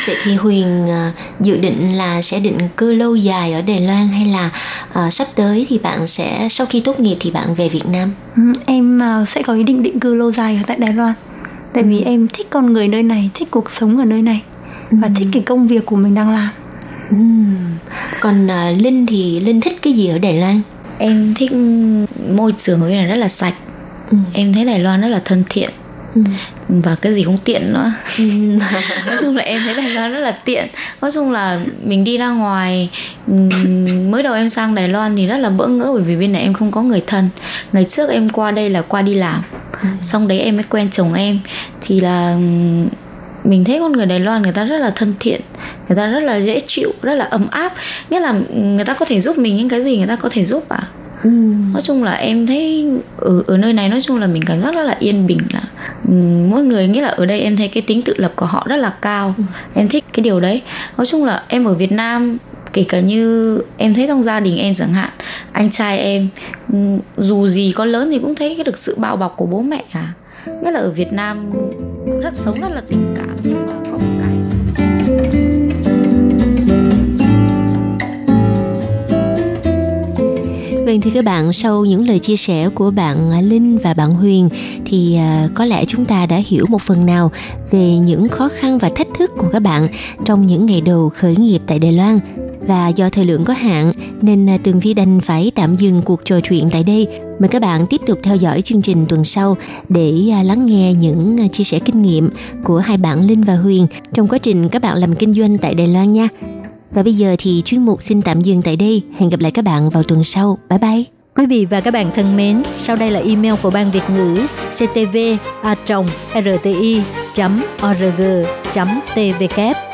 Vậy thì Huyền à, dự định là sẽ định cư lâu dài ở Đài Loan hay là à, sắp tới thì bạn sẽ sau khi tốt nghiệp thì bạn về Việt Nam? Ừ, em à, sẽ có ý định định cư lâu dài ở tại Đài Loan tại vì em thích con người nơi này thích cuộc sống ở nơi này và thích cái công việc của mình đang làm. Ừm. Còn à, Linh thì Linh thích cái gì ở Đài Loan? em thích môi trường ở bên này rất là sạch. Em thấy Đài Loan rất là thân thiện. Và cái gì cũng tiện nữa. [laughs] Nói chung là em thấy Đài Loan rất là tiện. Nói chung là mình đi ra ngoài mới đầu em sang Đài Loan thì rất là bỡ ngỡ bởi vì bên này em không có người thân. Ngày trước em qua đây là qua đi làm xong đấy em mới quen chồng em. Thì là mình thấy con người Đài Loan người ta rất là thân thiện người ta rất là dễ chịu rất là ấm áp. Nghĩa là người ta có thể giúp mình những cái gì người ta có thể giúp à nói chung là em thấy ở ở nơi này nói chung là mình cảm giác rất là yên bình là mỗi người nghĩa là ở đây em thấy cái tính tự lập của họ rất là cao. Em thích cái điều đấy. Nói chung là em ở Việt Nam kể cả như em thấy trong gia đình em chẳng hạn anh trai em ừ, dù gì có lớn thì cũng thấy cái được sự bao bọc của bố mẹ à nghĩa là ở Việt Nam rất sống rất là tình cảm nhưng mà có một cái Vâng thưa các bạn, sau những lời chia sẻ của bạn à, Linh và bạn Huyền thì à, có lẽ chúng ta đã hiểu một phần nào về những khó khăn và thách thức của các bạn trong những ngày đầu khởi nghiệp tại Đài Loan. Và do thời lượng có hạn nên à, Tường Vi đành phải tạm dừng cuộc trò chuyện tại đây. Mời các bạn tiếp tục theo dõi chương trình tuần sau để à, lắng nghe những à, chia sẻ kinh nghiệm của hai bạn Linh và Huyền trong quá trình các bạn làm kinh doanh tại Đài Loan nha. Và bây giờ thì chuyên mục xin tạm dừng tại đây. Hẹn gặp lại các bạn vào tuần sau. Bye bye. Quý vị và các bạn thân mến, sau đây là email của Ban Việt ngữ ctv a rti org tvk